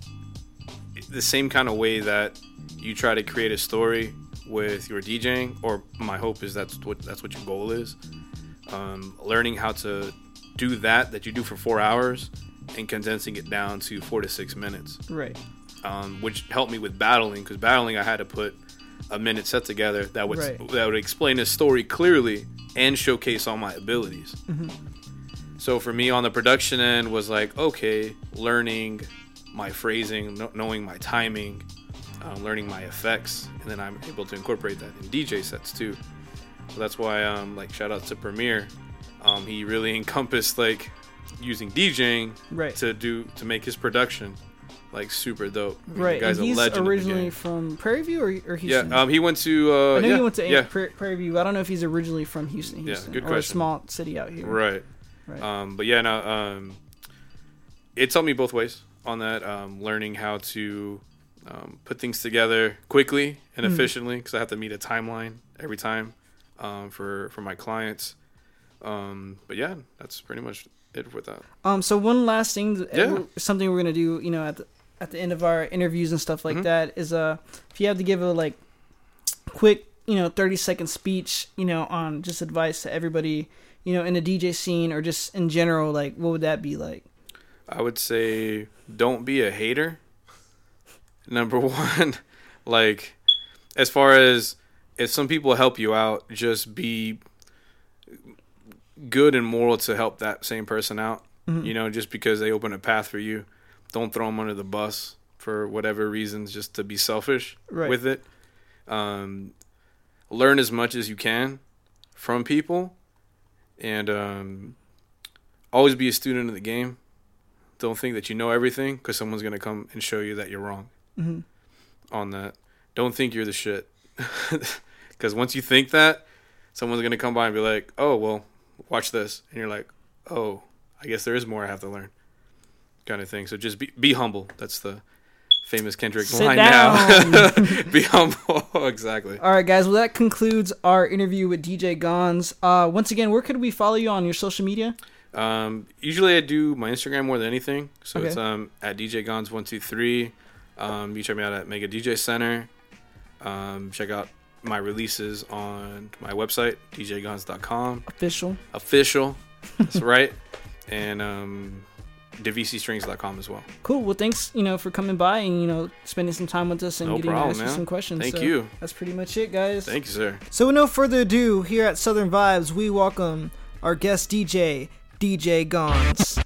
the same kind of way that you try to create a story with your DJing, or my hope is that's what that's what your goal is. Um, learning how to do that that you do for four hours and condensing it down to four to six minutes
Right.
um, which helped me with battling because battling I had to put a minute set together that would
Right.
that would explain the story clearly and showcase all my abilities.
Mhm.
So for me on the production end was like okay, learning my phrasing, kno- knowing my timing, um, learning my effects, and then I'm able to incorporate that in DJ sets too. So that's why um, like shout out to Premier, um, he really encompassed like using DJing
Right.
to do to make his production like super dope. I mean, the
Right.
guy's
and he's originally from Prairie View or, or
Yeah, um, he went to. Uh,
I know
yeah,
he went to
yeah.
Prairie View. I don't know if he's originally from Houston.
Yeah,
Houston
good
or
question.
a small city out here.
Right.
Right.
Um, but yeah, no, um, it taught me both ways on that. Um, learning how to um, put things together quickly and
Mhm.
efficiently because I have to meet a timeline every time um, for for my clients. Um, but yeah, that's pretty much it with that.
Um. So one last thing,
Yeah.
something we're gonna do, you know, at the at the end of our interviews and stuff like
Mhm.
that is uh, if you have to give a like quick, you know, thirty second speech, you know, on just advice to everybody, you know, in the DJ scene or just in general, like what would that be like?
I would say don't be a hater. Number one, like as far as if some people help you out, just be good and moral to help that same person out.
Mhm.
You know, just because they open a path for you, don't throw them under the bus for whatever reasons, just to be selfish
Right.
with it. Um, learn as much as you can from people, and um, always be a student of the game. Don't think that you know everything because someone's gonna come and show you that you're wrong
Mhm.
on that. Don't think you're the shit. Because once you think that, someone's gonna come by and be like, "Oh, well, watch this," and you're like, "Oh, I guess there is more I have to learn," kind of thing. So just be be humble. That's the famous Kendrick
Sit
line
down.
now. be humble. exactly.
All right, guys. Well, that concludes our interview with DJ Gons. Uh, once again, where could we follow you on your social media?
Um, usually I do my Instagram more than anything, so
Okay.
it's um at DJ Gons one two three. Um, you check me out at Mega DJ Center. Um, check out my releases on my website, djguns.com.
Official.
Official. That's right. And um, devcstrings.com as well.
Cool. Well, thanks, you know, for coming by and you know spending some time with us and
No
getting
problem,
to ask you some questions.
Thank
So
you.
That's pretty much it, guys.
Thank you, sir.
So, with no further ado, here at Southern Vibes, we welcome our guest DJ, DJ Gons.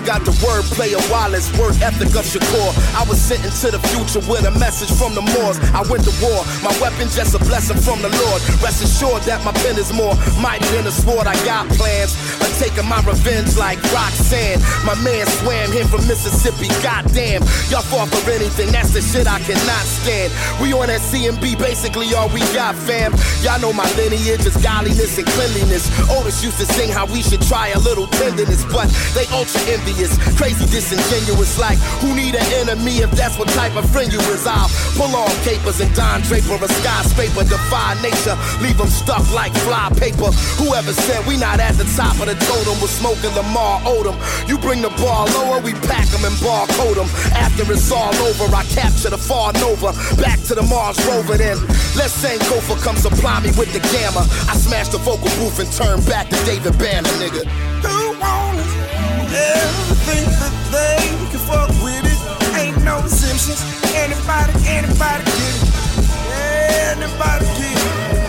I got the wordplay of Wallace, work ethic of Shakur. I was sent into the future with a message from the Moors. I went to war, my weapon just a blessing from the Lord. Rest assured that my pen is more mighty than a sword. I got plans of taking my revenge like Roxanne. My man swam him from Mississippi, goddamn. Y'all fall for anything, that's the shit I cannot stand. We on that CMB, basically all we got, fam. Y'all know my lineage is godliness and cleanliness. Otis used to sing how we should try a little tenderness, but they ultra envious, crazy disingenuous. Like, who need an enemy if that's what type of friend you is? I'll pull on capers and Don Draper a skyscraper, defy nature, leave them stuck like fly paper. Whoever said we not at the top of the totem, we're smoking Lamar Odom. You bring the bar lower, we pack them and barcode them. After it's all over, I capture the far Nova, back to the Mars rover. Then let's say Gopher come supply me with the gamma. I smash the vocal booth and turn back to David Banner, nigga.
That they can fuck with it. Ain't no exemptions. Anybody, anybody get it. Anybody get it.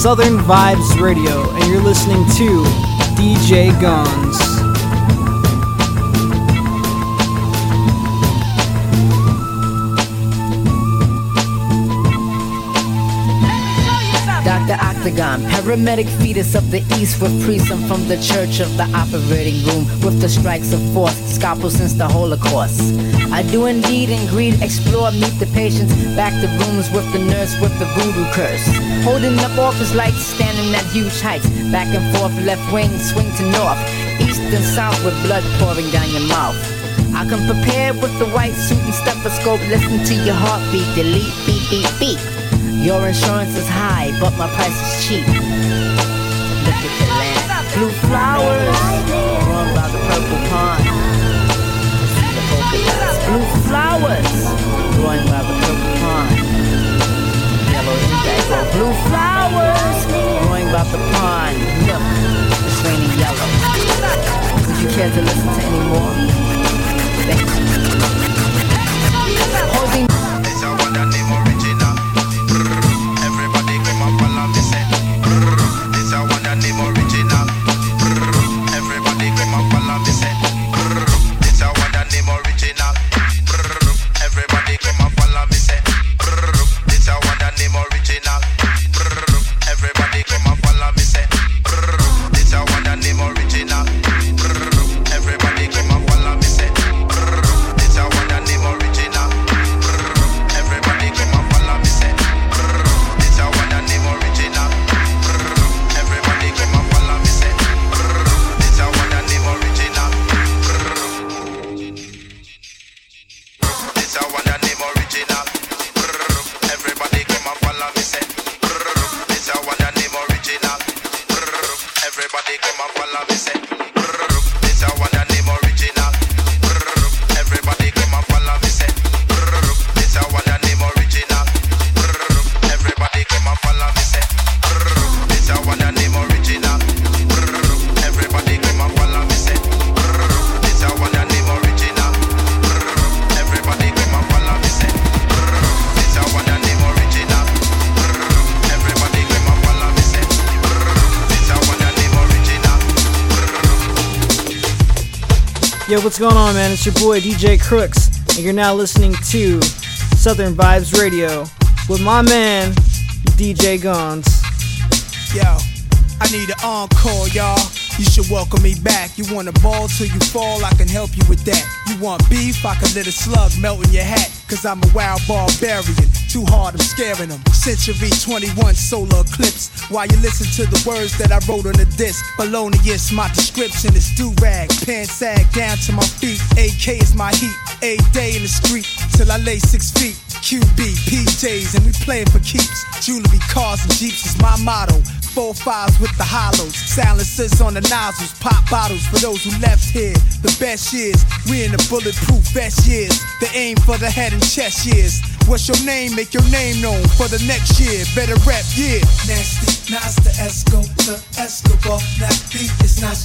Southern Vibes Radio, and you're listening to DJ Guns.
Octagon, paramedic fetus of the east with priests. I'm from the church of the operating room with the strikes of force, scalpel since the Holocaust. I do indeed and greed, explore, meet the patients, back the rooms with the nurse with the voodoo curse. Holding up office lights, standing at huge heights, back and forth, left wing, swing to north, east and south with blood pouring down your mouth. I come prepared with the white suit and stethoscope, listen to your heartbeat, delete, beep, beep, beep. Your insurance is high, but my price is cheap. Look at the land. Blue flowers, growing by the purple pond. Blue flowers, growing by the purple pond. Yellow indigo. Blue flowers, growing by the pond. Look, it's raining yellow. Would you care to listen to any more? Thank you.
Yo, what's going on, man? It's your boy DJ Crooks, and you're now listening to Southern Vibes Radio with my man DJ Gons.
Yo, I need an encore, y'all. You should welcome me back. You want a ball till you fall, I can help you with that. You want beef, I can let a slug melt in your hat. Cause I'm a wild barbarian. Too hard, I'm scaring them. Century 21 solar eclipse. While you listen to the words that I wrote on the disc. Balonius, my description is do rag. Pants sag down to my feet. AK is my heat. A day in the street till I lay six feet. QB, PJs, and we playing for keeps. Jewelry, cars, and jeeps is my motto. Four fives with the hollows, silencers on the nozzles, pop bottles for those who left here. The best years, we in the bulletproof best years. The aim for the head and chest years. What's your name? Make your name known for the next year. Better rap, yeah.
Nasty, Nasta, Esco, to Escobar. Nasty, it's not.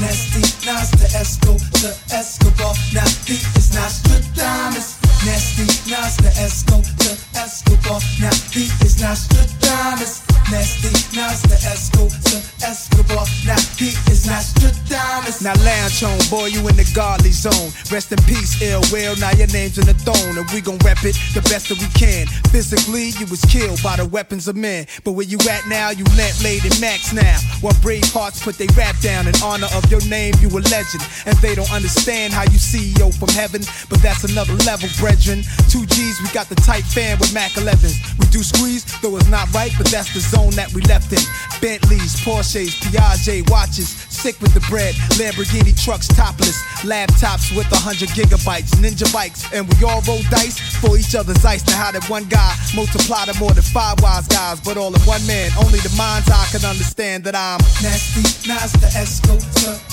Nasty, Nasta, Esco, to Escobar. Nasty, it's not. Nasty, Nasta, Esco, to Escobar. Nasty, it's not Stradamus. Nasty, Nasta, Esco, to Escobar. Nasty, it's not Stradamus.
Now lounge home, boy, you in the godly zone. Rest in peace, ill will. Now your name's in the throne, and we gon' rep it the best that we can. Physically, you was killed by the weapons of men. But where you at now, you lamp laid in max now. While brave hearts put they rap down in honor of your name, you a legend. And they don't understand how you CEO from heaven, but that's another level, brethren. Two G's, we got the tight fan with Mac 11s. We do squeeze, though it's not right, but that's the zone that we left in. Bentleys, Porsches, Piaget watches, sick with the bread. Lamborghini trucks topless, laptops with 100 gigabytes, ninja bikes, and we all roll dice for each other's ice. Now how did one guy multiply to more than five wise guys, but all in one man? Only the mind's eye can understand that I'm
Nasty, Nasta, Esco,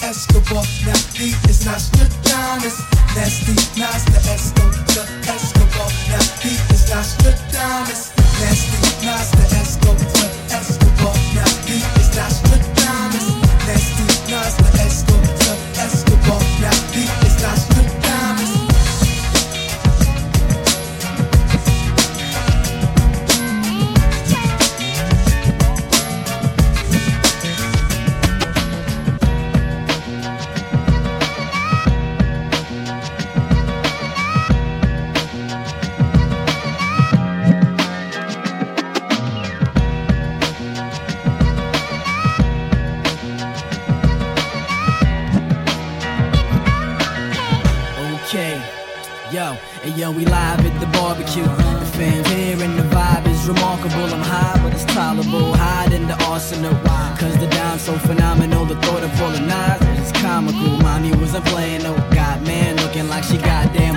Escobar. Nasty, it's not Stradamus. Nasty, Nasta, Esco, Escobar. Nasty, it's not Stradamus. Nasty, Nasta, Esco, to Escobar. Nasty, it's not Stradamus. Nasty, Nasta, Esco, to Escobar.
We live at the barbecue. The fans here and the vibe is remarkable. I'm high, but it's tolerable. Hide in the arsenal. Cause the dime's so phenomenal. The thought of pulling knives is comical. Mommy wasn't playing no god man, looking like she goddamn.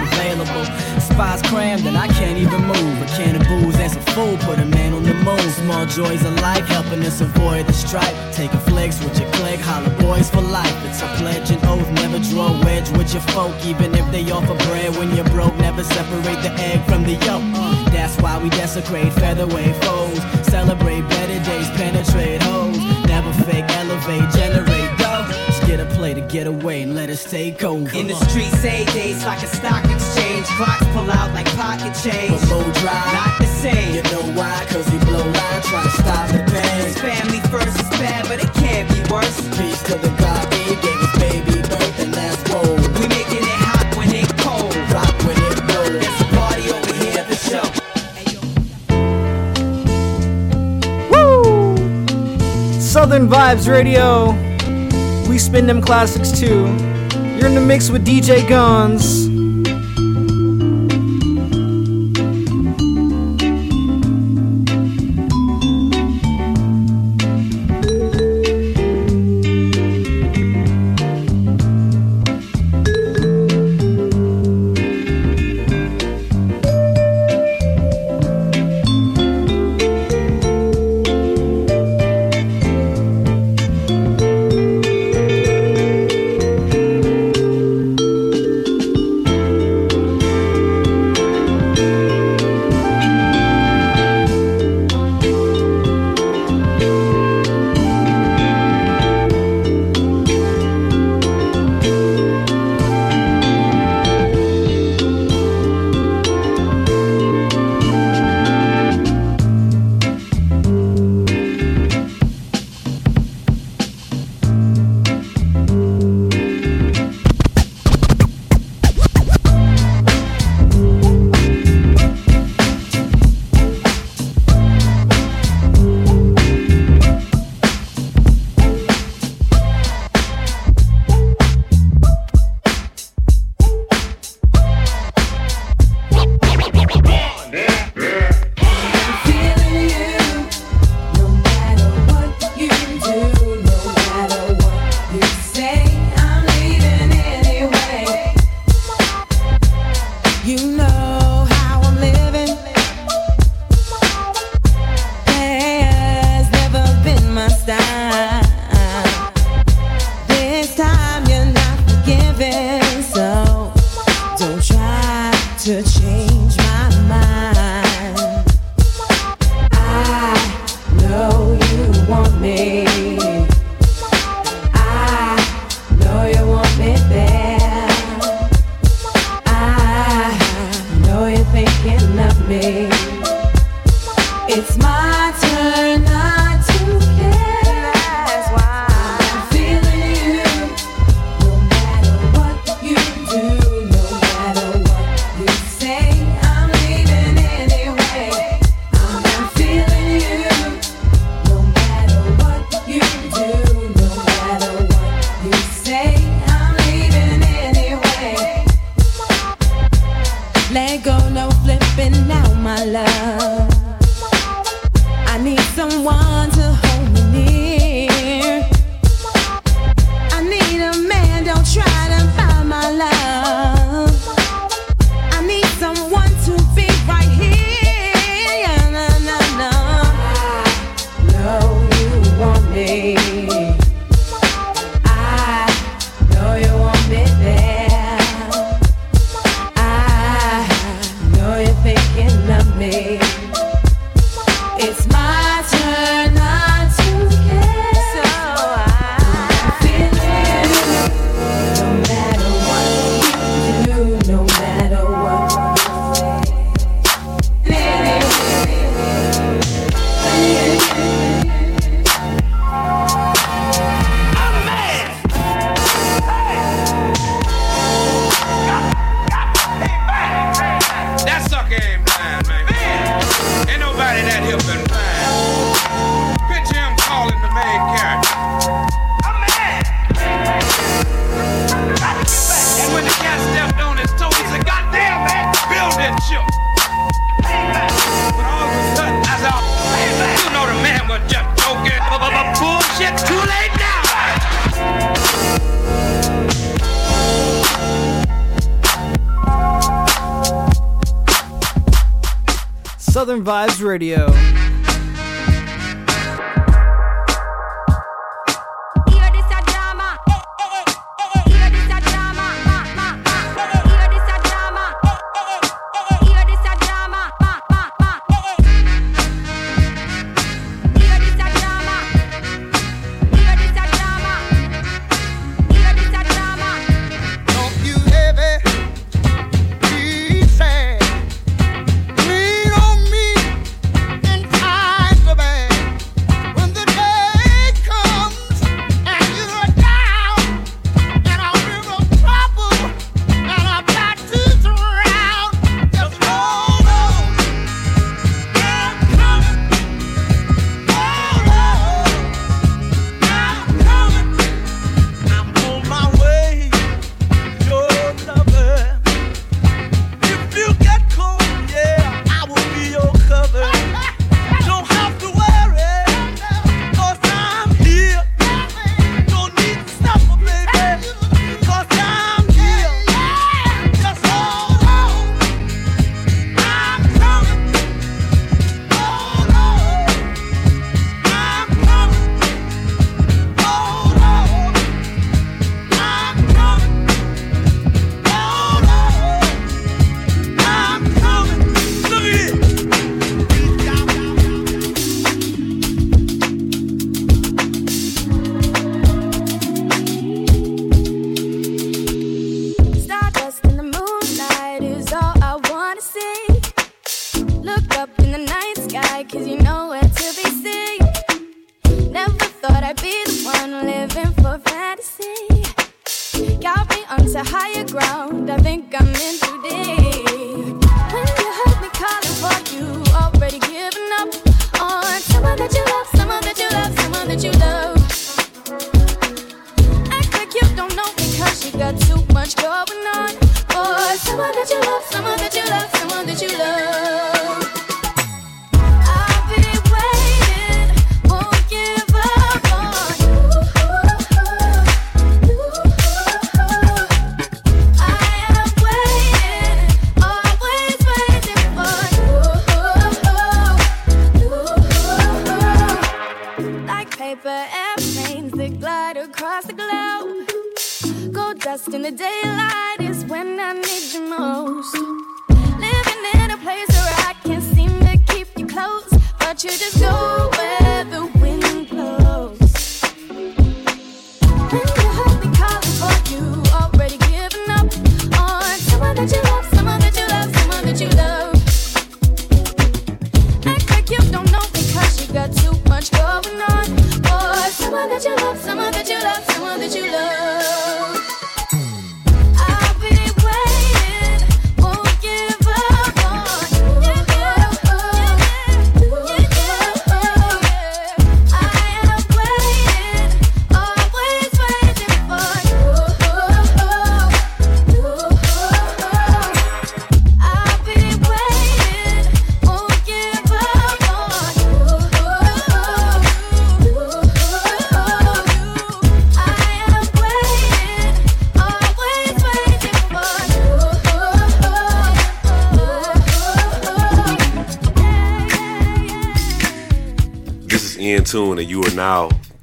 Spots crammed and I can't even move. A can of booze and some food put a man on the moon. Small joys of life helping us avoid the strife. Take a flex with your click, holla boys for life. It's a pledge and oath, never draw a wedge with your folk, even if they offer bread when you're broke. Never separate the egg from the yolk. That's why we desecrate featherweight foes. Celebrate better days, penetrate hoes. Never fake, elevate, generate dough. Just get a play to get away and let us take over.
In the streets, eight days like a stock exchange. Clocks pull out like pocket change.
But low drive,
not the same.
You know why? Cause he blow line, try to stop the pain.
His family first is bad, but it can't be worse.
Peace to the God, he gave his baby birth, and that's bold.
We making it hot when it cold.
Rock when it blows.
There's a party over here at the show.
Woo! Southern Vibes Radio. Spin them classics too. You're in the mix with DJ Guns.
My turn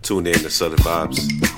now
tuned in to Southern Vibes.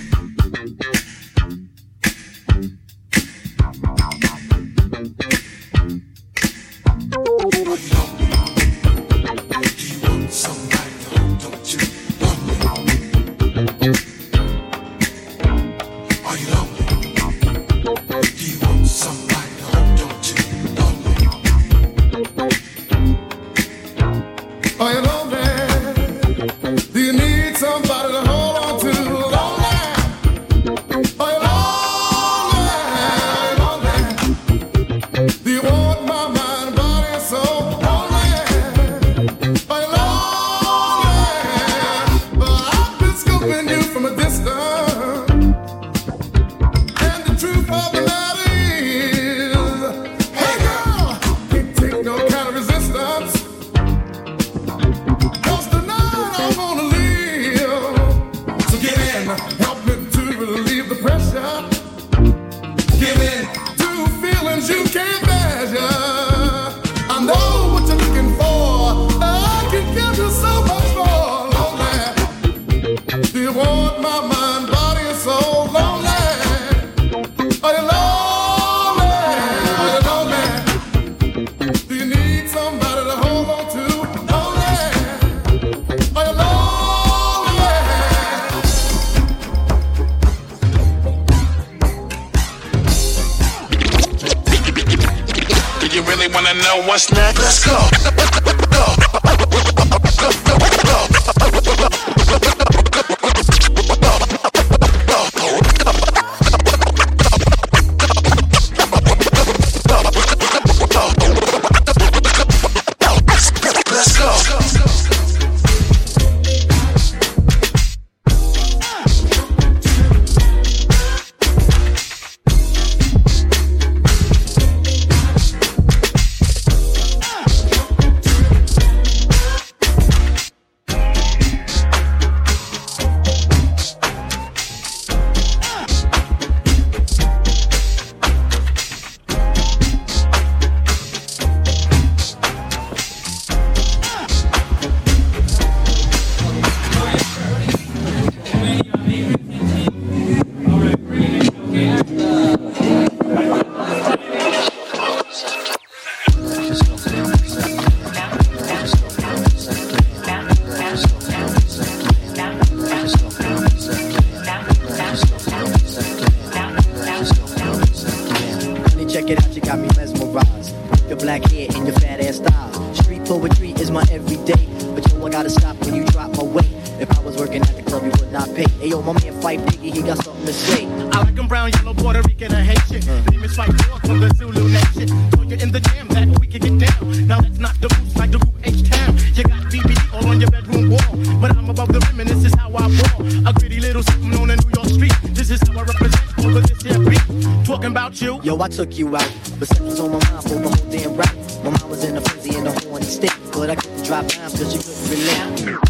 took you out. But sex was on my mind for the whole damn ride. My mom was in a frenzy and a horny state, But I couldn't drop down cause she couldn't relate.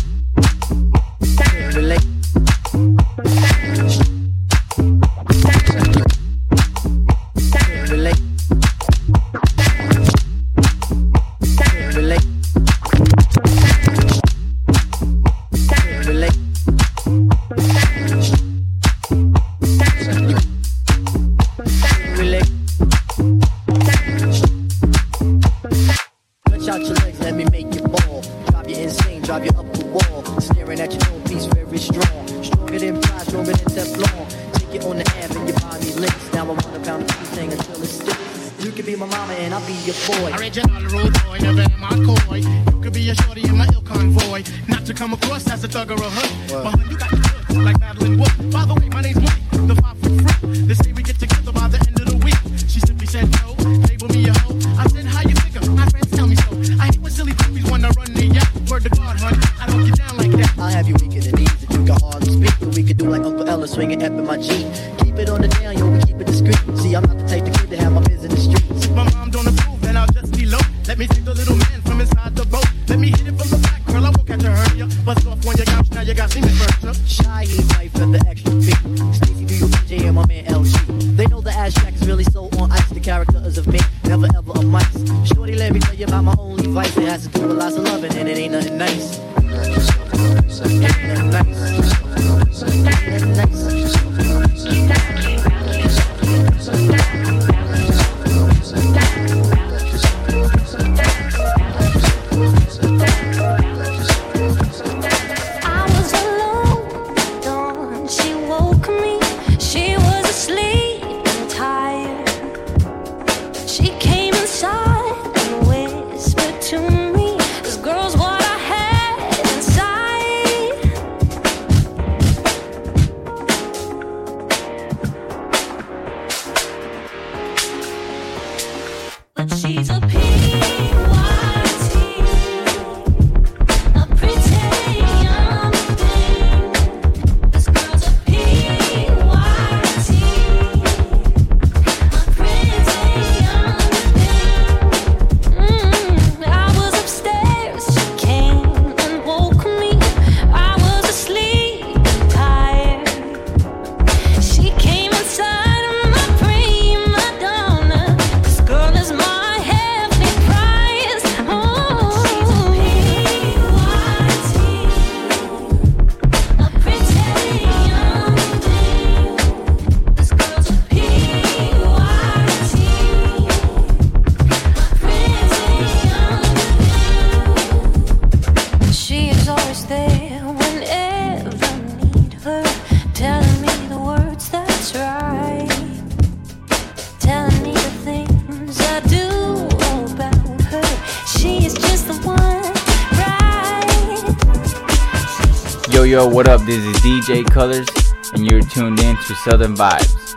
yo,
what
up? This is DJ Colors, and you're tuned in to Southern Vibes.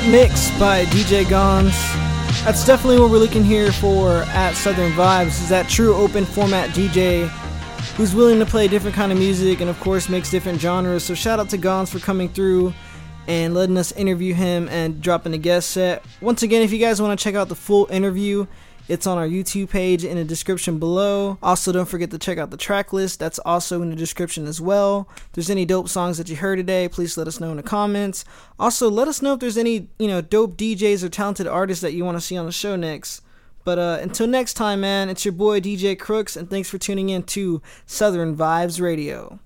Dope mix by DJ Gons. That's definitely what we're looking here for at Southern Vibes. Is that true open format DJ who's willing to play different kind of music and of course makes different genres. So shout out to Gons for coming through and letting us interview him and dropping a guest set. Once again, if you guys want to check out the full interview, it's on our YouTube page in the description below. Also, don't forget to check out the track list. That's also in the description as well. If there's any dope songs that you heard today, please let us know in the comments. Also, let us know if there's any, you know, dope DJs or talented artists that you want to see on the show next. But uh, until next time, man, it's your boy DJ Crooks, and thanks for tuning in to Southern Vibes Radio.